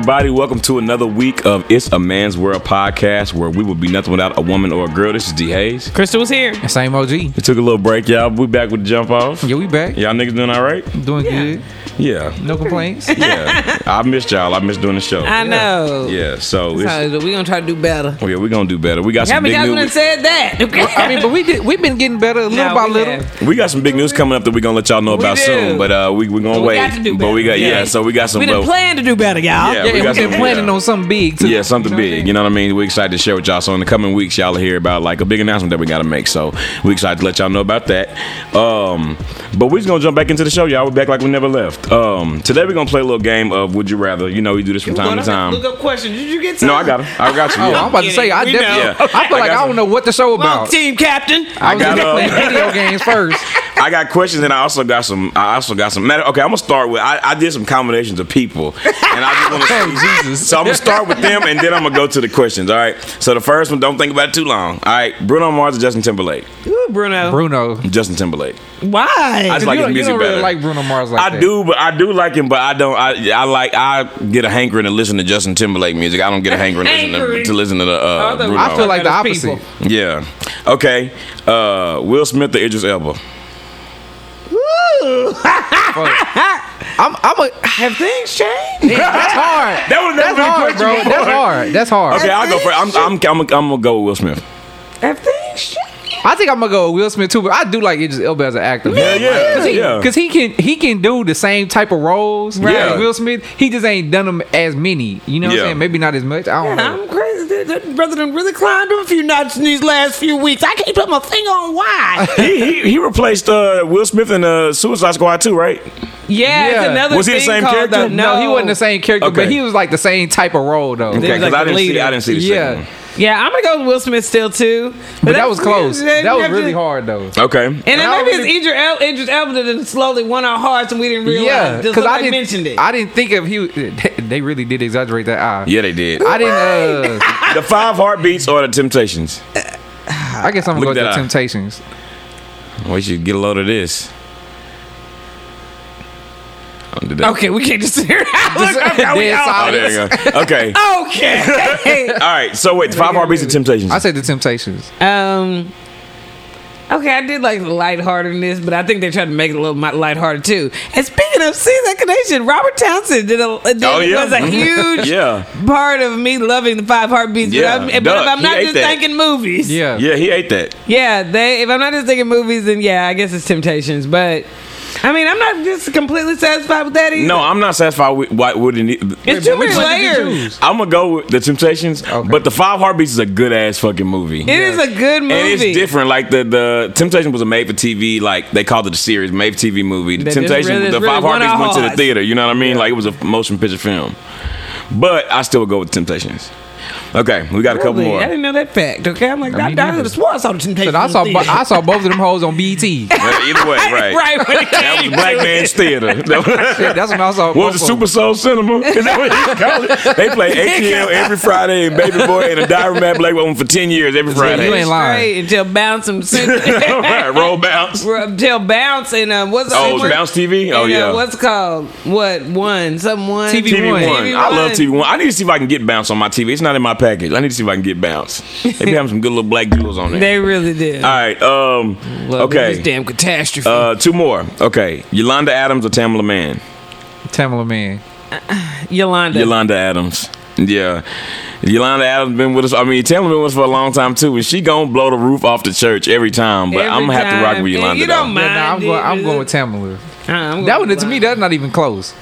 right, everybody, welcome to another week of It's a Man's World podcast where we will be nothing without a woman or a girl. This is D Hayes. Crystal was here. Same OG. We took a little break, y'all. We back with the jump off. Yeah, we back. Y'all niggas doing all right? Doing good. Yeah. No complaints. Yeah. I missed y'all. I missed doing the show. I know. Yeah, so it's, So we gonna try to do better. oh, yeah, we're gonna do better. We got some big y'all news. said that? Okay. I mean, but we did, we've been getting better little No, by we little. have. We got some big news coming up that we're gonna let y'all know We about do. soon. But uh, we we're gonna We wait. got to do but we got yeah. Yeah. So we got some. we didn't plan to do better, y'all. Yeah, Yeah, we we got have been planning yeah. on something big too. Yeah, something You know what I big. mean? You know what I mean? We're excited to share with y'all. So in the coming weeks, y'all will hear about like a big announcement that we got to make. So we excited to let y'all know about that. Um, but we're just gonna jump back into the show, y'all. We're back like we never left. Um, today we're gonna play a little game of Would You Rather. You know, we do this from time to time. Look up questions. Did you get some? No, I got it. I got you. Oh, I'm about to say, I We definitely. Yeah. I feel I like got I don't know what the show Come on, about. team captain. I was got, uh, playing video games first. I got questions, and I also got some. I also got some. Matter. Okay, I'm gonna start with. I, I did some combinations of people, and I just want to. Oh, Jesus. So I'm gonna start with them, and then I'm gonna go to the questions. All right. So the first one, don't think about it too long. All right, Bruno Mars or Justin Timberlake? Ooh, Bruno. Bruno. Justin Timberlake. Why? I just like you his don't, you music don't better. really like Bruno Mars like I that. do, but I do like him, but I don't. I I like. I get a hankering to listen to Justin Timberlake music. I don't get a hankering to listen to, to listen to the uh, Bruno. I feel like the opposite. people. yeah. Okay. Uh, Will Smith or Idris Elba? I'm, I'm a. Have things changed? That's hard. That would That's hard, bro. That's hard. That's hard. Okay, I'll go for. I'm. I'm. I'm. I'm gonna go with Will Smith. Have things changed? I think I'm gonna go with Will Smith too, but I do like Idris Elba as an actor. Yeah, yeah, Cause he, yeah. 'cause he can he can do the same type of roles. Right. as Will Smith. He just ain't done them as many. You know what Yeah. I'm saying? Maybe not as much. I don't know. I'm crazy. That, that brother done really climbed up a few notches in these last few weeks. I can't put my finger on why. he, he he replaced uh, Will Smith in uh, Suicide Squad too, right? Yeah, Yeah. another Was he the thing same called character? The, No, no, he wasn't the same character, Okay. but he was like the same type of role though. Okay, because like I the didn't see. I didn't see the Yeah. second one. Yeah, I'm gonna go with Will Smith still too. But that was close. they- That was they- really hard though. Okay. And then maybe really- it's Idris, El- Idris Elba that slowly won our hearts and we didn't realize. Yeah, because because I I didn't mentioned it. I didn't think of he. They really did exaggerate that eye. Yeah, they did. I didn't. Uh, the Five Heartbeats or the Temptations? I guess I'm gonna Look go that with the eye. Temptations. We should get a load of this. Oh, did okay, we can't just sit here. Look, dead we all- Oh, there you go. Okay. Okay. All right. So wait, Five Heartbeats or Temptations? I said the Temptations. um. Okay, I did like the lightheartedness, but I think they tried to make it a little mi- lighthearted too. And speaking of See That Connection, Robert Townsend did a did, Oh, yeah. was a huge Yeah. part of me loving the Five Heartbeats. Yeah, but, I'm, but duh, if I'm he not ate just that. thinking movies, Yeah. Yeah, he ate that. Yeah, they. If I'm not just thinking movies, then yeah, I guess it's Temptations. But I mean, I'm not just completely satisfied with that either. No, I'm not satisfied with what would it. it's too many Which one did you layers. I'm gonna go with the Temptations, Okay. but the Five Heartbeats is a good ass fucking movie. It is a good movie. and it's different. Like the the Temptation was a made for TV, like they called it a series, made for TV movie. The That Temptation, really- the really Five won Heartbeats went to the theater. You know what I mean? Like it was a motion picture film. But I still would go with The Temptations. Okay, we got a couple Really? more. I didn't know that fact. Okay, I'm like, I I, mean, I, neither. I swore I saw the Temptations. But I saw bo- I saw both of them hoes on BET. Either way, right. right. when it That was Black Man's. Theater. That was- That's when I saw. What both was of it. Super Soul Cinema? Is that what you call it? They play ATL every Friday and Baby Boy and a Diary Mad Black Woman for 10 years every Friday. you ain't lying. Straight until bounce and right, roll bounce. until bounce and um, what's Oh, what's- it's Bounce TV? Oh, and, uh, yeah. what's called what one some one TV TV One. One. I love TV One. I need to see if I can get bounce on my TV. It's not in my package. I need to see if I can get bounce. They be having some good little black jewels on there. They really did. All right. Um. Love this okay. damn catastrophe. Uh, two more. Okay. Yolanda Adams or Tamela Mann? Tamela Mann. Yolanda. Yolanda Adams. Yeah. Yolanda Adams been with us. I mean, Tamela been with us for a long time too, and she gonna blow the roof off the church every time. But Every I'm gonna have to rock with Yolanda. you don't though. mind. Yeah, nah, I'm it, going. I'm going it? with Tamela. Uh, I'm That going one to me, that's not even close.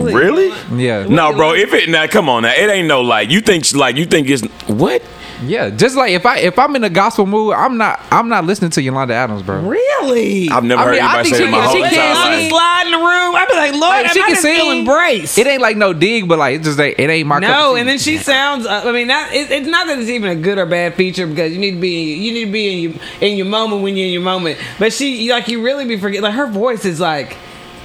Really? Yeah. No, bro. If it now, come on now. It ain't no like you think like you think it's what? Yeah, just like if I if I'm in a gospel mood, I'm not I'm not listening to Yolanda Adams, bro. Really? I've never I heard mean, I anybody think say she that my can- whole she entire can life. sing. slide in the room. I'd be like, Lord, Like, she I can just feel sing. embraced. It ain't like no dig, but like it's just like it ain't my cup no, of tea. and then she sounds. Uh, I mean, that it, it's not that it's even a good or bad feature because you need to be you need to be in your in your moment when you're in your moment. But she like you really be forget like her voice is like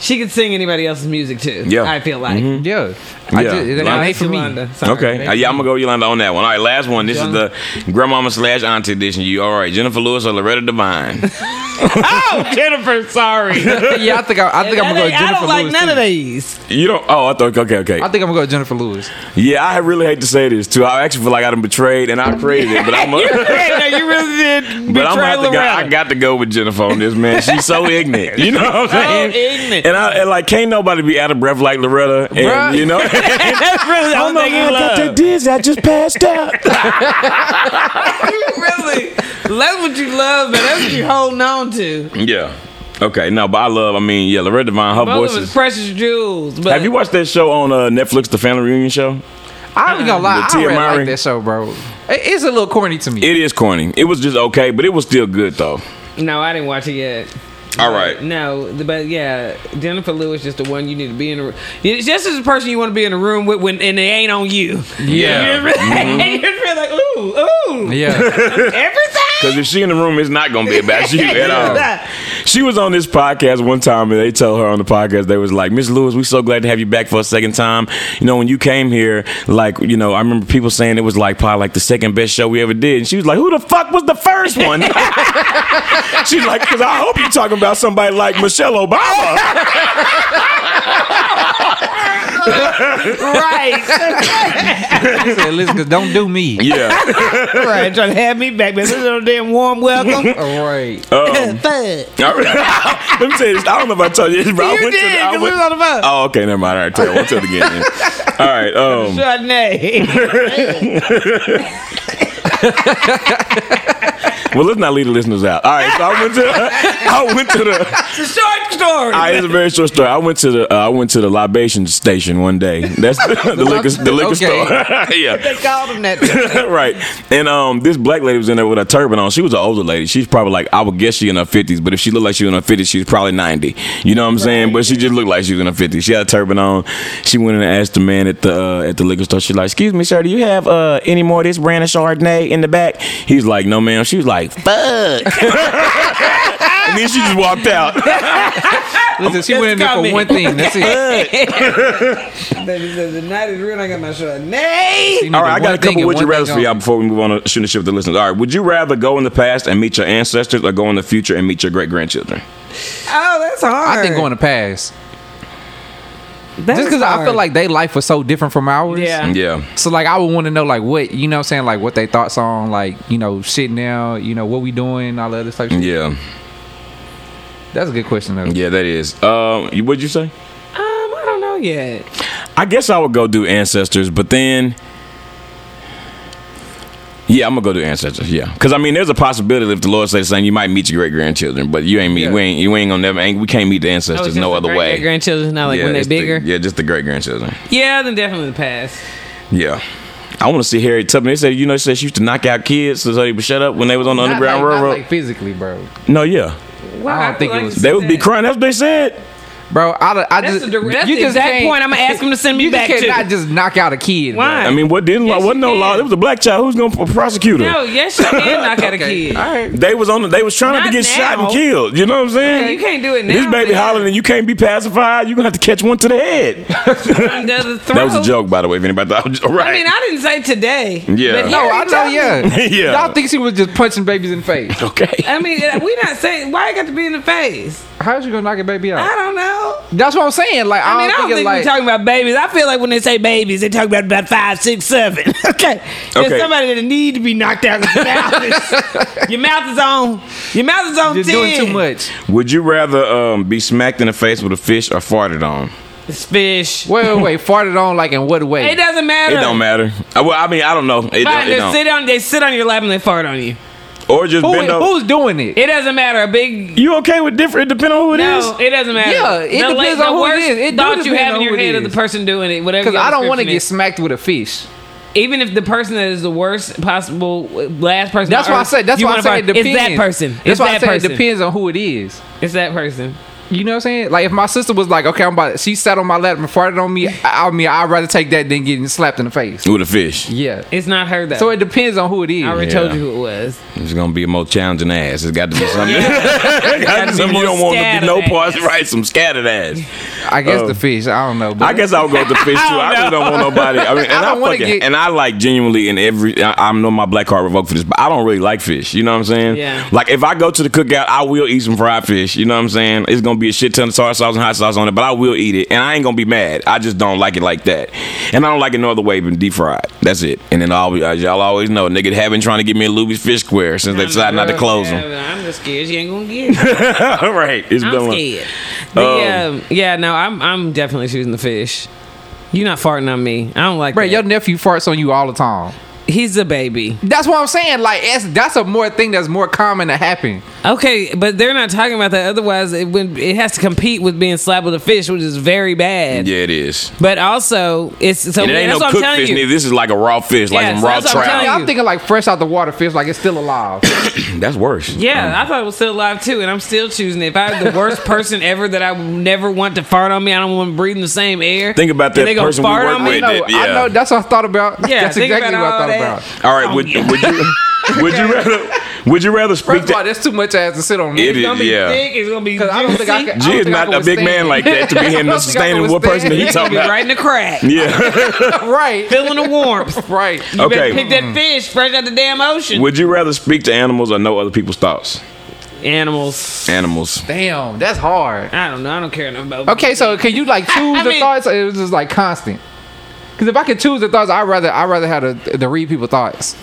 She could sing anybody else's music too. Yeah. I feel like. Yeah. I Yeah. just, it Like- ain't That's for me. Yolanda. Sorry, okay. Uh, yeah, I'm gonna go Yolanda on that one. All right, last one. This is the grandmama slash auntie edition. You all right? Jennifer Lewis or Loretta Devine? Oh, Jennifer, sorry. yeah, I think I, I think I'm gonna go with I don't like Lewis. none too. of these. you don't? Oh, I thought. Okay, okay. I think I'm gonna go with Jennifer Lewis. Yeah, I really hate to say this too. I actually feel like I done betrayed and I created it, but I'm. you, A, no, you really did. But I'm gonna have to go, I got to go with Jennifer on this man. She's so ignorant. You know what I'm saying? ignorant. And I and like can't nobody be out of breath like Loretta. And Bruh. you know, That's really the only thing you love. dizzy. I just passed out. really, that's what you love, man. That's what you're holding on to. yeah. Okay. No, but I love. I mean, yeah, Loretta Devine. Her Both voice is. is precious jewels. But Have you watched that show on uh, Netflix, the Family Reunion Show? I ain't gonna lie, With I Tia really Mowry. like that show, bro. It's a little corny to me. It is corny. It was just okay, but it was still good though. No, I didn't watch it yet. All right. No, but yeah, Jennifer Lewis just the one you need to be in the room. It's just as a person you want to be in the room with when and they ain't on you. Yeah. You're really, you're like ooh ooh yeah, everything. Because if she in the room, it's not gonna be about you at all. She was on this podcast one time, and they told her on the podcast they was like, "Miss Lewis, we so glad to have you back for a second time. You know, when you came here, like, you know, I remember people saying it was like probably like the second best show we ever did." And she was like, "Who the fuck was the first one?" She's like, "Cause I hope you're talking about somebody like Michelle Obama." right, He said, listen, 'cause don't do me. yeah. right. Trying to have me back, man. This is little damn warm welcome. All right. Um, Fuck. Let me tell you this. I don't know if I told you this, but I You went to did, the. I 'cause we went, was on the phone. oh, okay, never mind. All right, tell you. I'll tell it again. then. All right. Um, Chardonnay. Well, let's not leave the listeners out. All right. So I went to. I went to the. it's a short story. All right, it's a very short story. I went to the. Uh, I went to the libation station one day. That's the, the liquor. The liquor Okay. store. yeah. they called him that. right. And um, this black lady was in there with a turban on. She was an older lady. She's probably like I would guess she in her fifties, but if she looked like she was in her fifties, she's probably ninety. You know what I'm saying? But she just looked like she was in her fifties. She had a turban on. She went in and asked the man at the uh, at the liquor store. She's like, "Excuse me, sir, do you have uh, any more of this brand of Chardonnay in the back?" He's like, "No, ma'am." She was like, "Fuck." and then she just walked out. Listen, she went in there for one thing. That's it. Baby said the night is real. I got my Chardonnay. Nay. All right, I got a couple and would you one rather for y'all before we move on to shooting the shit with the listeners. All right, would you rather go in the past and meet your ancestors or go in the future and meet your great grandchildren? Oh, that's hard. I think going to pass. That's Just because I feel like their life was so different from ours. Yeah. Yeah. So like I would want to know like what you know what I'm saying like what they thoughts on like you know shit now you know what we doing all that other type of shit. Yeah. That's a good question though. Yeah, that is. Um, what'd you say? Um, I don't know yet. I guess I would go do ancestors, but then. Yeah, I'm gonna go do ancestors. Yeah, because I mean, there's a possibility if the Lord says something, you might meet your great grandchildren, but you ain't meet. Yeah. We ain't. You ain't gonna never. Ain't, we can't meet the ancestors it's no other way. great- Grandchildren, not like yeah, when they're it's the- bigger. yeah, just the great grandchildren. Yeah, then definitely the past. Yeah. I want to see Harriet Tubman. They said, you know, she said she used to knock out kids so they would shut up when they was on the Not Underground like, not Railroad. like physically, bro. no, yeah. Well, I don't think feel it was- They would be crying. That's what they said. Bro, I, I That's just the, that's you the just exact can't- point. I'm gonna ask him to send me you back just to. cannot just knock out a kid. bro. Why? I mean, what didn't Yes, wasn't you no law. It was a black child. Who's gonna prosecute her? no, yes, you can knock out a kid. All right. They was on. The, they was trying not, to Not get shot and killed. You know what I'm saying? Yeah, you can't do it now. This baby man. hollering and you can't be pacified. You are gonna have to catch one to the head. The that was a joke, by the way. If anybody thought, I was, right? I mean, I didn't say today. Yeah. but No, I Harry know. Tubman- Yeah, Yeah. Y'all think she was just punching babies in the face? okay. I mean, we not saying why it got to be in the face. How's you gonna knock a baby out? I don't know. That's what I'm saying. Like I, I mean, I don't don't think think it's we're talking about babies. I feel like when they say babies, they talk about about five, six, seven. okay, there's Okay. somebody that need to be knocked out. 'cause Your mouth is, your mouth is on. Your mouth is on. you're 10. doing too much. Would you rather um, be smacked in the face with a fish or farted on? It's fish. Wait, wait, wait. Farted on like in what way? It doesn't matter. It don't matter. Uh, Well, I mean, I don't know. It, Fine, it they don't. sit on. They sit on your lap and they fart on you. Or just Who, bend over. who's doing it? It doesn't matter. A big. You okay with different? Depending on who it is. No, it doesn't matter. Yeah, it the, depends the on who it is. it worst is. It do thought you depend have on in your it head of the is. person doing it, whatever. Because your I don't want to description get is. smacked with a fish. even if the person that is the worst possible last person. That's on why I earth, said. That's you why I wanna said fart- it depends. It's that person. That's It's why I that said person. it depends on who it is. It's that person. You know what I'm saying? Like if my sister was like, okay, I'm about, she sat on my lap and farted on me. I, I mean, I'd rather take that than getting slapped in the face. With a fish. Yeah. It's not her though. So it depends on who it is. I already Yeah. told you who it was. It's gonna be a more challenging ass. It's got to be something. got to be something you don't want to be scattered no ass. parts, right? Some scattered ass. I guess Oh. the fish. I don't know. But I guess I'll go with the fish too. I, really don't want nobody. I mean, and I, I don't wanna fucking, get- and I like genuinely in every. I, I'm know my black card revoked for this, but I don't really like fish. You know what I'm saying? Yeah. Like if I go to the cookout, I will eat some fried fish. You know what I'm saying? It's gonna be a shit ton of soy sauce and hot sauce on it, but I will eat it, and I ain't gonna be mad. I just don't like it like that, and I don't like it no other way than deep fried. That's it. And then I'll be, as y'all always know, nigga have been trying to get me a Luby's fish square since they decided not to close them. Yeah, I'm just scared you ain't gonna get it. All right, it's I'm been long. scared. The, Um, um, yeah, no, I'm I'm definitely choosing the fish. You're not farting on me. I don't like Bro, that. your nephew farts on you all the time. He's a baby. That's what I'm saying. Like, it's, that's a more thing that's more common to happen. Okay, but they're not talking about that. Otherwise, it would it has to compete with being slapped with a fish, which is very bad. Yeah, it is. But also, it's so And it ain't that's no what cooked fish neither. This is like a raw fish, like Yeah, some so raw that's what I'm trout. I'm thinking like fresh out the water fish, like it's still alive. That's worse. Yeah, um, I thought it was still alive too, and I'm still choosing it. If I'm the worst person ever that I would never want to fart on me, I don't want to breathe in the same air. Think about that they gonna person we fart work on me? with. No, that- I yeah. know. That's what I thought about. Yeah, that's think exactly about what I thought that. About. All right, Oh, would, yeah. would you would you rather would you rather speak First of all, to too much ass to sit on. It It's is- It's gonna be yeah. thick. It's gonna be Because I don't think I can- G is not a big man like that to be I him don't to sustain can what person he withstand. talking about. right in the crack, Yeah. right, feeling the warmth. right. You Okay. better pick that mm. fish fresh out the damn ocean. Would you rather speak to animals or know other people's thoughts? Animals. Animals. Damn, that's hard. I don't know. I don't care enough about. Okay, so can you like choose I the mean- thoughts? Or it was just like constant. Because if I could choose the thoughts, I'd rather I'd rather have the, the read people thoughts.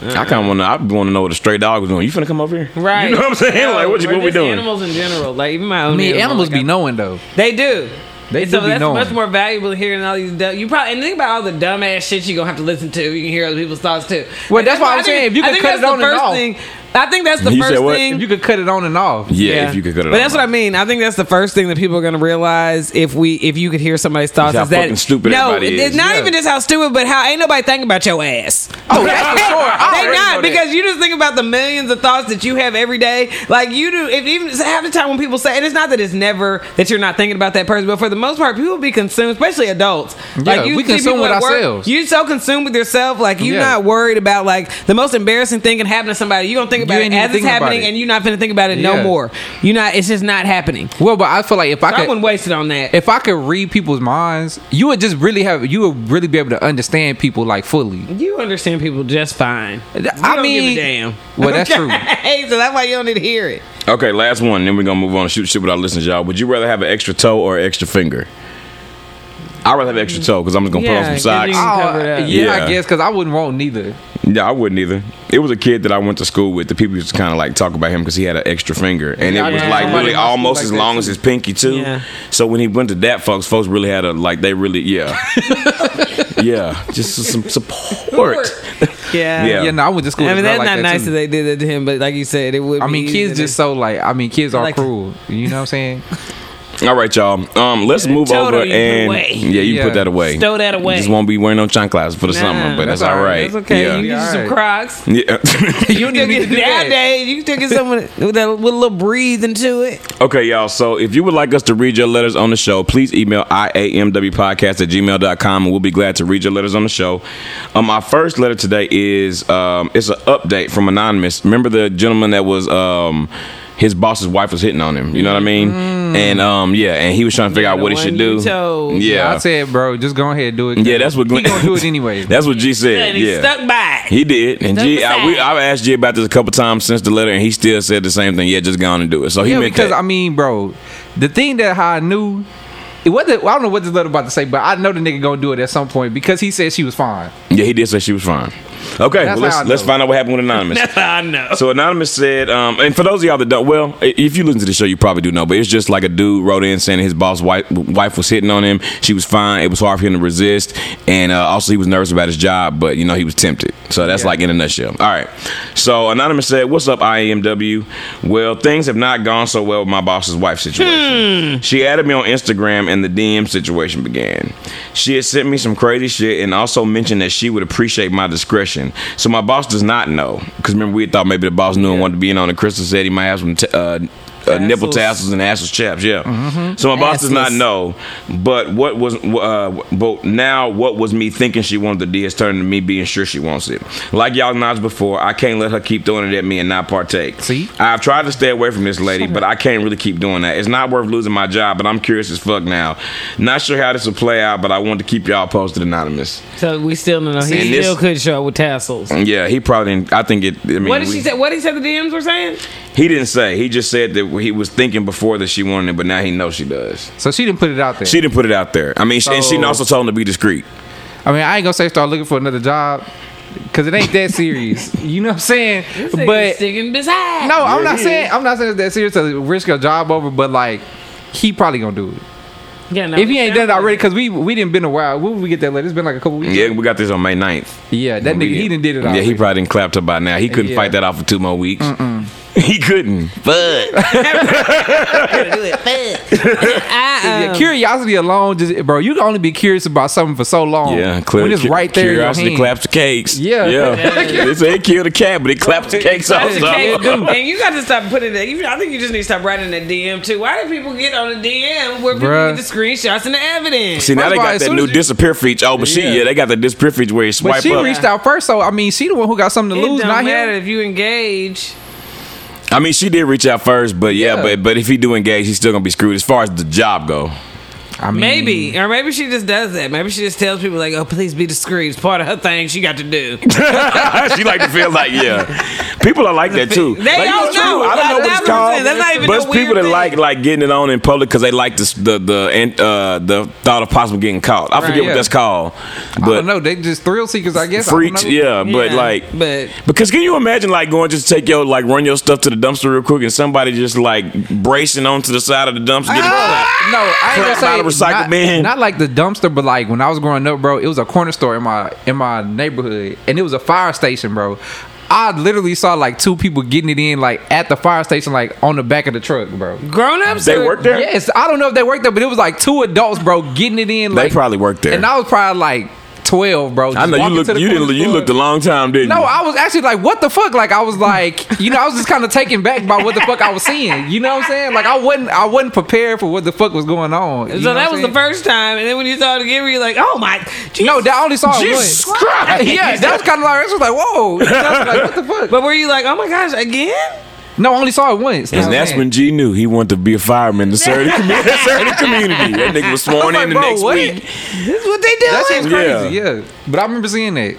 I kind of want to. I want to know what a stray dog was doing. You finna come over here? Right. You know what I'm saying? No, like, what you or what we doing? Animals in general, like even my own. I mean, animal, animals like, be knowing though. They do. They And do so be that's knowing. much more valuable than hearing all these. Dumb, you probably and think about all the dumbass shit you are gonna have to listen to. You can hear other people's thoughts too. Well, that's why I'm saying, if you I could cut that's it on the and first off. thing. I think that's the You first said what? thing. If you could cut it on and off. Yeah, if you could cut it. Off. But on. that's what I mean. I think that's the first thing that people are going to realize if we if you could hear somebody's thoughts how is that fucking stupid no, everybody it's is. not Yeah. even just how stupid, but how ain't nobody thinking about your ass. Oh, that's for sure. I they already not know that. because you just think about the millions of thoughts that you have every day. Like you do, if even half the time when people say, and it's not that it's never that you're not thinking about that person, but for the most part, people be consumed, especially adults. Yeah, like you we see consume people with at work, ourselves. You so consumed with yourself, like you're Yeah. not worried about like the most embarrassing thing can happen to somebody. You don't think about You it as it's happening, it. and you're not gonna think about it no more. You're not. It's just not happening. Well, but I feel like if I I could, wouldn't waste it on that. if I could read people's minds, you would just really have you would really be able to understand people like fully. you understand people just fine. You I don't mean- give a damn. Well, that's true. Hey, so that's why you don't need to hear it. Okay, last one. Then we're gonna move on and shoot shit with our listeners, y'all. Would you rather have an extra toe or an extra finger? I'd rather have an extra toe because I'm just gonna Yeah, put on some socks. can cover it oh, up. Oh, yeah, Yeah. I guess because I wouldn't want neither. Yeah, I wouldn't either. It was a kid that I went to school with. The people used to kind of like talk about him because he had an extra finger, and Yeah, it was I know like really in my school almost like as long too. as his pinky too. Yeah. So when he went to that, folks, folks really had a like they really yeah, yeah, just some support. Yeah. Yeah. Yeah, no, I went to school. I mean, that's like not that, nice too. that they did that to him, but like you said, it would. I mean, easier kids just so like I mean, kids are Like- cruel. You know what I'm saying? All right, y'all. Um, let's move over you put and away. yeah, you Yeah. put that away. Stow that away. You just won't be wearing no chanclas for the Nah, summer, but that's, that's all all right. right. That's okay. Yeah. You can Yeah, use some. Crocs. Yeah. you don't even need to do that. Nowadays, you can still get someone with, that, with a little breathe into it. Okay, y'all. So if you would like us to read your letters on the show, please email iamwpodcast at gmail.com and we'll be glad to read your letters on the show. Um, our first letter today is um, it's an update from Anonymous. Remember the gentleman that was um, his boss's wife was hitting on him. You know what I mean? And um, yeah, and he was trying to figure Yeah, out what he should you do. told. Yeah. I said, bro, just go ahead and do it. yeah, that's what Glenn he gonna do it anyway. That's what G said. And he yeah. stuck by. He did, and G, I, we, beside. I've asked G about this a couple times since the letter, and he still said the same thing. Yeah, just go on and do it. So he yeah, meant because that. I mean, bro, the thing that how I knew it wasn't. I don't know what this letter about to say, but I know the nigga gonna do it at some point because he said she was fine. yeah, he did say she was fine. Okay, well, let's let's find out what happened with Anonymous. That's how I know. So anonymous said, um, and for those of y'all that don't, well, if you listen to the show, you probably do know, but it's just like a dude wrote in saying his boss wife, wife was hitting on him. She was fine. It was hard for him to resist, and uh, also he was nervous about his job, but you know he was tempted. So that's Yeah. like in a nutshell. All right. So anonymous said, "What's up, IAMW? Well, things have not gone so well with my boss's wife situation. She added me on Instagram, and the DM situation began. She had sent me some crazy shit, and also mentioned that she would appreciate my discretion. So my boss does not know, because remember we thought maybe the boss knew and wanted to be in on it. Crystal said he might have some. T- uh, uh, nipple Tassels. and assless chaps. Yeah. Mm-hmm. So my boss does not know. But what was uh, but now what was me thinking she wanted the D has turned to me being sure she wants it. Like y'all acknowledged before, I can't let her keep throwing it at me and not partake. See? I've tried to stay away from this lady, but I can't really keep doing that. It's not worth losing my job, but I'm curious as fuck now. Not sure how this will play out, but I want to keep y'all posted anonymous. So we still don't know. He And this- still could show up with tassels. Yeah, he probably didn't. I think it. I mean, What did we- she say? What did he say the DMs were saying? He didn't say. He just said that he was thinking before that she wanted it, but now he knows she does. So she didn't put it out there. She didn't put it out there. I mean, she and she also told him to be discreet. I mean, I ain't gonna say start looking for another job because it ain't that serious. you know what I'm saying? But But sticking beside. no, I'm Yeah, not saying. I'm not saying it's that serious to risk a job over. But like, he probably gonna do it Yeah, no, if he ain't done it already. Because we we didn't been a while. When would we get that letter? It's been like a couple weeks. Yeah, we got this on May 9th. Yeah, that nigga he done did it. Yeah, he probably didn't clapped her by now. He couldn't Yeah. fight that off for two more weeks. He couldn't. But I, Yeah, um, curiosity alone, just bro, you can only be curious about something for so long. yeah, clear, when it's right there. in your Curiosity hand. claps the cakes. Yeah. yeah. they say he killed a cat, but he claps the cakes That's also. and you got to stop putting that. I think you just need to stop writing that DM too. Why do people get on the DM where people Bruh. get the screenshots and the evidence? See now they got that new you- disappear feature. Oh, but she Yeah. yeah, they got the disappear feature where you swipe But she up. reached out first, so I mean, she the one who got something to it lose, don't not matter him. if you engage. I mean, she did reach out first, but yeah, Yeah. but but if he do engage, he's still gonna be screwed as far as the job go. I mean, Maybe, or maybe she just does that. Maybe she just tells people like, "Oh, please be discreet." It's part of her thing. She got to do. she like to feel like yeah. People are like that too. They Like, don't true. know. I don't know what it's called. That's not even but it's people weird that thing. like like getting it on in public because they like this, the the and, uh, the thought of possibly getting caught. I forget yeah. what that's called. I But don't know. They just thrill seekers, I guess. I don't freaks, know. yeah. But Yeah, like, but because can you imagine like going just take your like run your stuff to the dumpster real quick and somebody just like bracing onto the side of the dumpster getting clapped? No, I ain't gonna say out of recycle not, bin. not like the dumpster, but like when I was growing up, bro, it was a corner store in my in my neighborhood, and it was a fire station, bro. I literally saw like two people getting it in like at the fire station, like on the back of the truck, bro. grown ups, They work there. Yes, I don't know if they worked there, but it was like two adults, bro, getting it in. They Like, probably worked there. and I was probably like twelve, bro. I know you looked. You didn't. Look, You looked a long time, didn't No, you? No, I was actually like, what the fuck? Like I was like, you know, I was just kind of taken back by what the fuck I was seeing. You know what I'm saying? Like I wasn't, I wasn't prepared for what the fuck was going on. So that was I'm the first time, and then when you saw it again, were you like, "Oh my, Jesus. No, that I only saw it Jesus once. Christ. yeah, that was kind of like, I was like, whoa. Was like, what the fuck? But were you like, "Oh my gosh, again"? No, I only saw it once. And that's when G knew he wanted to be a fireman to serve the, commu- serve the community. That nigga was sworn I was in the next what? week. This is what they do. That shit's crazy. Yeah. But I remember seeing that.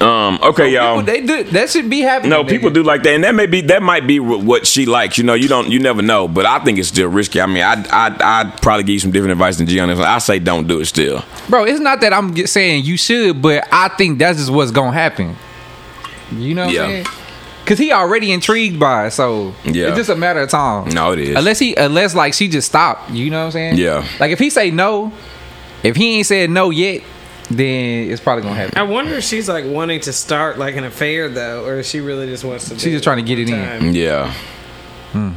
Um. Okay, y'all. People, they do that should be happening. No, nigga. people do like that, and that may be that might be what she likes. You know, you don't, you never know. But I think it's still risky. I mean, I, I, I'd probably give you some different advice than G on this. I say don't do it still. bro. It's not that I'm saying you should, but I think that's just what's gonna happen. You know what Yeah. I'm saying? Cause he already intrigued by it, so Yeah. it's just a matter of time. No, it is. Unless he, unless like she just stopped. You know what I'm saying? Yeah. Like if he say no, if he ain't said no yet, then it's probably gonna happen. I wonder if she's like wanting to start like an affair though, or if she really just wants to. She's just trying to get it in. in. Yeah. Hmm.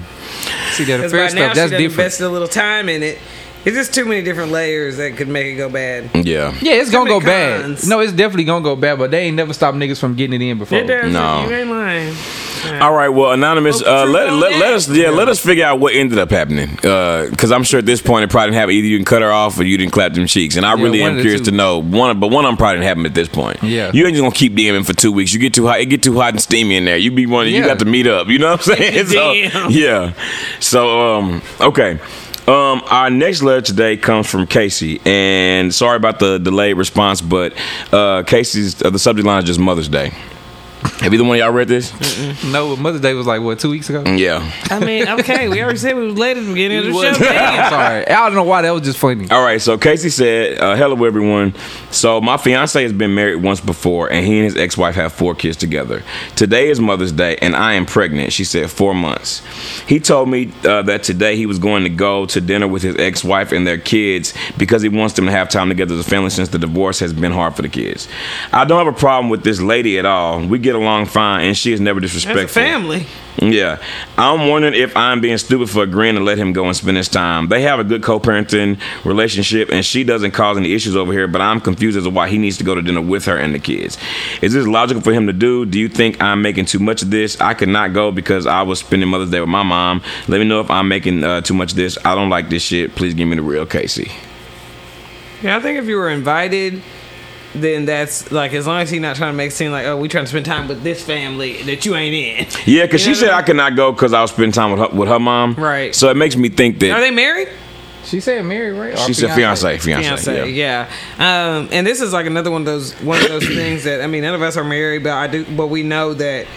See that Because affair by now stuff, she that's done different. invested a little time in it. It's just too many different layers that could make it go bad. Yeah. Yeah, it's gonna go many bad. No, it's definitely gonna go bad, but they ain't never stopped niggas from getting it in before. It does. No. You ain't lying. All right. Well, anonymous. Uh, let, let, let us. Yeah, Let us figure out what ended up happening. Because I'm sure at this point it probably didn't happen. Either you can cut her off or you didn't clap them cheeks. And I Yeah, really am curious two. to know one. But one of them probably didn't happen at this point. Yeah. You ain't just gonna keep DMing for two weeks. You get too hot. It get too hot and steamy in there. You be one. You got to meet up. You know what I'm saying? so, Damn. yeah. So um. Okay. Um, our next letter today comes from Casey, and sorry about the delayed response, but uh, Casey's uh, the subject line is just Mother's Day. Have either one of y'all read this? No, Mother's Day was like what two weeks ago. Yeah. I mean, okay, we already said we was late at the beginning of the show. I'm Damn. sorry, I don't know why that was just funny. All right, so Casey said, uh, "Hello, everyone. So my fiance has been married once before, and he and his ex-wife have four kids together. Today is Mother's Day, and I am pregnant." She said, four months. He told me uh, that today he was going to go to dinner with his ex-wife and their kids because he wants them to have time together as a family since the divorce has been hard for the kids. I don't have a problem with this lady at all. We get along fine, and she is never disrespectful. family. Yeah. I'm wondering if I'm being stupid for agreeing to let him go and spend his time. They have a good co parenting relationship, and she doesn't cause any issues over here, but I'm confused as to why he needs to go to dinner with her and the kids. Is this logical for him to do? Do you think I'm making too much of this? I could not go because I was spending Mother's Day with my mom. Let me know if I'm making uh, too much of this. I don't like this shit. Please give me the real Casey. Yeah, I think if you were invited, then that's like as long as he's not trying to make it seem like oh we trying to spend time with this family that you ain't in. Yeah, because You she know said what I could not go because I was spending time with her, with her mom. Right. So it makes me think that Are they married? She said married, right? Or she said fiance, fiance. Fiance, yeah. yeah. Um, and this is like another one of those one of those things that I mean, none of us are married, but I do, but we know that.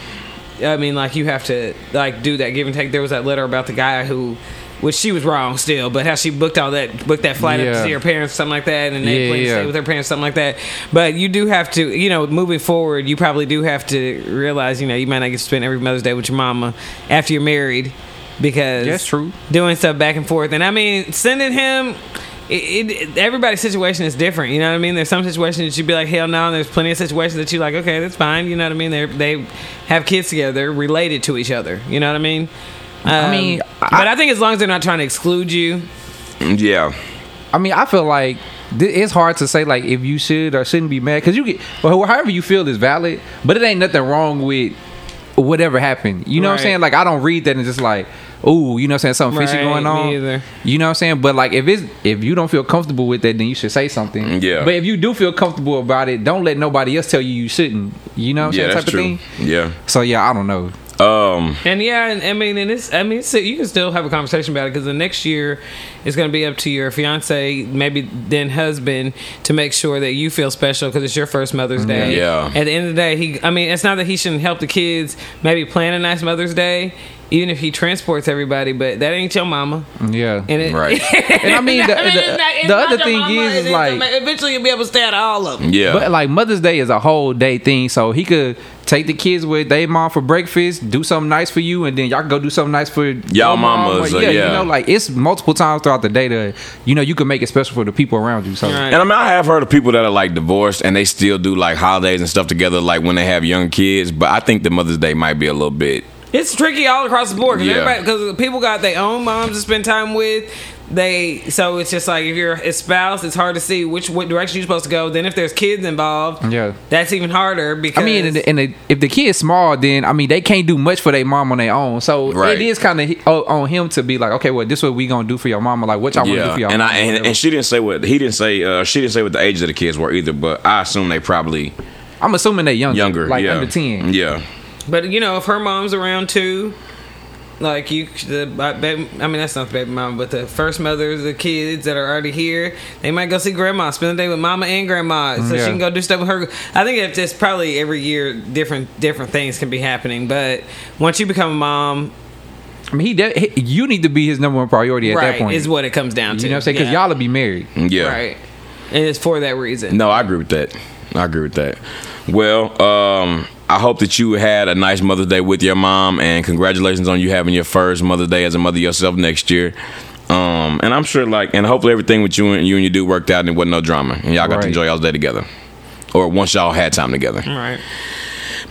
I mean, like you have to like do that give and take. There was that letter about the guy who, which she was wrong still, but how she booked all that booked that flight up to see her parents, something like that, and they Yeah, yeah. stay with her parents, something like that. But you do have to, you know, moving forward, you probably do have to realize, you know, you might not get to spend every Mother's Day with your mama after you're married because That's true. doing stuff back and forth. And I mean, sending him. It, it, everybody's situation is different, you know what I mean. There's some situations that you'd be like, hell no. And there's plenty of situations that you're like, okay, that's fine, you know what I mean. They they have kids together, related to each other, you know what I mean. Um, mean, but I think as long as they're not trying to exclude you, Yeah. I mean, I feel like it's hard to say like if you should or shouldn't be mad because you get well, however you feel is valid, but it ain't nothing wrong with whatever happened. You know what I'm saying? Like I don't read that and just like, ooh, you know what I'm saying? Something fishy Right, going me on. either. You know what I'm saying? But like if it's if you don't feel comfortable with that, then you should say something. Yeah. But if you do feel comfortable about it, don't let nobody else tell you you shouldn't. You know what I'm Yeah, saying? that's Type true. of thing. Yeah. So yeah, I don't know. Um. And yeah, and I mean, and it's I mean, so you can still have a conversation about it because the next year is going to be up to your fiance, maybe then husband, to make sure that you feel special because it's your first Mother's Day. Yeah. At the end of the day, he, I mean, it's not that he shouldn't help the kids maybe plan a nice Mother's Day, even if he transports everybody, but that ain't your mama. Yeah. And it, Right. And I mean, the, I mean, the, not- the other thing mama, is, is like eventually you'll be able to stay out of all of them. Yeah. But like Mother's Day is a whole day thing, so he could take the kids with their mom for breakfast, do something nice for you, and then y'all can go do something nice for your mom. mamas, uh, yeah, yeah. you know, like it's multiple times throughout the day that you know you can make it special for the people around you. So Right. And I mean, I have heard of people that are like divorced and they still do like holidays and stuff together, like when they have young kids. But I think the Mother's Day might be a little bit. It's tricky all across the board because Yeah. because people got their own moms to spend time with. They so it's just like if you're a spouse, it's hard to see which what direction you're supposed to go. Then if there's kids involved, Yeah. that's even harder because I mean, and, the, and the, if the kid's small, then I mean they can't do much for their mom on their own. So Right. it is kind of on him to be like, okay, well, this is what we gonna do for your mama. Like, what y'all want to do Yeah, for your and mama? I and, and she didn't say what he didn't say. Uh, she didn't say what the age of the kids were either. But I assume they probably I'm assuming they younger, younger, like yeah. under ten. Yeah, But you know, if her mom's around too, like you, the baby, I mean that's not the baby mama, but the first mothers, the kids that are already here, they might go see grandma, spend the day with mama and grandma, so Yeah. she can go do stuff with her. I think it's just probably every year different different things can be happening, but once you become a mom, I mean, he, de- he you need to be his number one priority at that point. is what it comes down to. you know what I'm saying? Because Yeah. y'all will be married. yeah. right, and it's for that reason. No, I agree with that. I agree with that. Well, um, I hope that you had a nice Mother's Day with your mom, and congratulations on you having your first Mother's Day as a mother yourself next year. Um, and I'm sure, like, and hopefully everything with you and you and your dude worked out, and it wasn't no drama, and y'all got to enjoy y'all's day together, or once y'all had time together. Right.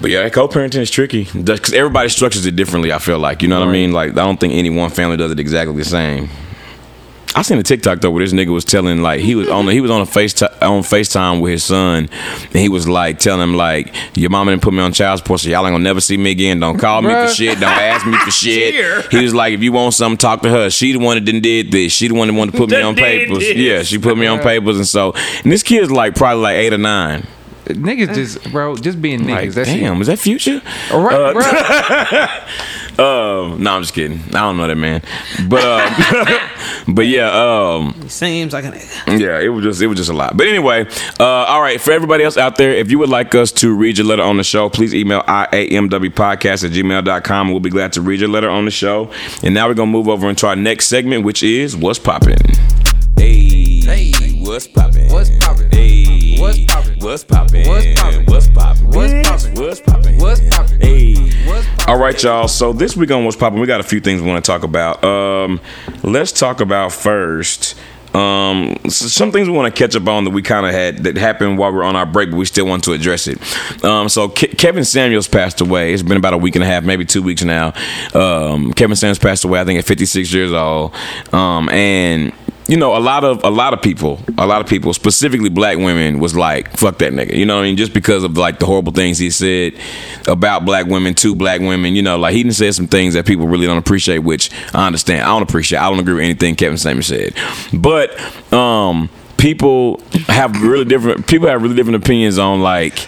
But yeah, co-parenting is tricky because everybody structures it differently. I feel like you know what I mean. Like I don't think any one family does it exactly the same. I seen a TikTok though where this nigga was telling like he was on he was on a face on Facetime with his son, and he was like telling him like your mama didn't put me on child support, so y'all ain't gonna never see me again. Don't call me for shit. Don't ask me for shit. Cheer. He was like, if you want something, talk to her. She the one that done did this. She the one that wanted to put me on did papers. this. Yeah, she put me on papers, and so and this kid's like probably like eight or nine. Niggas just, bro, just being niggas. Like, that's damn, it. is that future? All right, uh, bro. Um, no, I'm just kidding. I don't know that man, but uh, but yeah, um, Seems like a yeah, it was just it was just a lot. But anyway, uh, all right, for everybody else out there, if you would like us to read your letter on the show, please email iamwpodcast at gmail.com. We'll be glad to read your letter on the show. And now we're gonna move over into our next segment, which is what's popping. Hey, Hey. what's poppin'? What's poppin'? Hey, What's poppin'? What's poppin'? What's poppin'? What's poppin'? What's Bitch, poppin'? What's poppin'? What's poppin'? Hey. All right, y'all. So this week on What's Popping, we got a few things we want to talk about. Um, let's talk about first Um, s- some things we want to catch up on that we kind of had that happened while we are on our break, but we still want to address it. Um, so Ke- Kevin Samuels passed away. It's been about a week and a half, maybe two weeks now. Um, Kevin Samuels passed away, I think, at 56 years old. Um, and you know, a lot of a lot of people, a lot of people, specifically black women, was like, "Fuck that nigga," you know what I mean? Just because of like the horrible things he said about black women to black women, you know, like he didn't say some things that people really don't appreciate, which I understand. I don't appreciate. I don't agree with anything Kevin Samuels said, but um, people have really different. People have really different opinions on like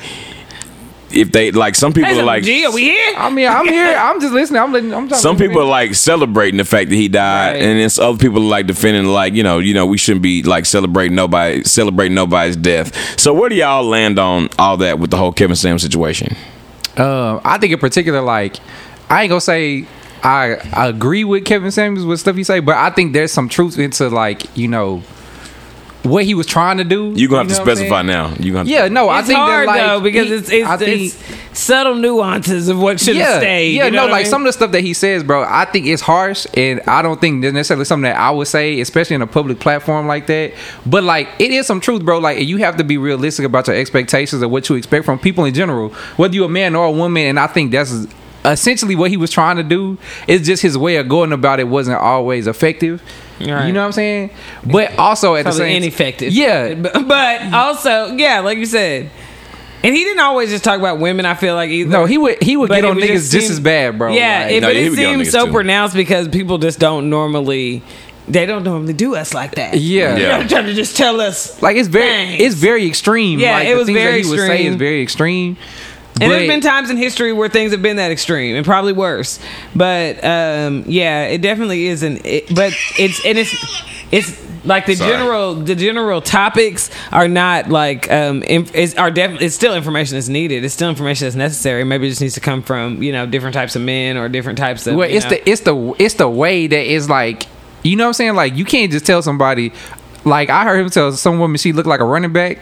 if they like. Some people Hey, are like, G, are we here? I mean, I'm here. I'm just listening. I'm letting. I'm talking. some people are like celebrating the fact that he died, Right. and then other people are like defending, like you know, you know, we shouldn't be like celebrating nobody, celebrating nobody's death. So where do y'all land on all that with the whole Kevin Sam situation? Um, I think in particular, like, I ain't gonna say I, I agree with Kevin Samuels with stuff he say, but I think there's some truth into like you know what he was trying to do. You're gonna have know to specify now. You gonna Yeah, no, I it's think hard that like though because he- it's it's, I think- it's subtle nuances of what should have yeah, stayed. Yeah, you know no, what I like mean? some of the stuff that he says, bro, I think it's harsh, and I don't think there's necessarily something that I would say, especially in a public platform like that. But like, it is some truth, bro. Like, you have to be realistic about your expectations of what you expect from people in general, whether you're a man or a woman. And I think that's essentially what he was trying to do. It's just his way of going about it wasn't always effective. Right. You know what I'm saying? But also at the same ineffective. Yeah, but, but mm. also yeah, like you said, and he didn't always just talk about women. I feel like either. no, he would he would But get on would niggas just just, as bad, bro. Yeah, Like- it, No, but it would get on seems so too. pronounced because people just don't normally. They don't normally do us like that. Yeah. You're Yeah. trying to just tell us. Like it's very, Thanks. it's very extreme. Yeah, like, it the was very that he would say is very extreme. And there's been times in history where things have been that extreme, and probably worse. But um, yeah, it definitely isn't. It, but it's and it's it's like the Sorry. general the general topics are not like um inf- is, are definitely it's still information that's needed. It's still information that's necessary. Maybe it just needs to come from you know different types of men or different types of. well, it's know- the it's the it's the way that is like, you know what I'm saying? Like you can't just tell somebody. Like I heard him tell some woman she looked like a running back,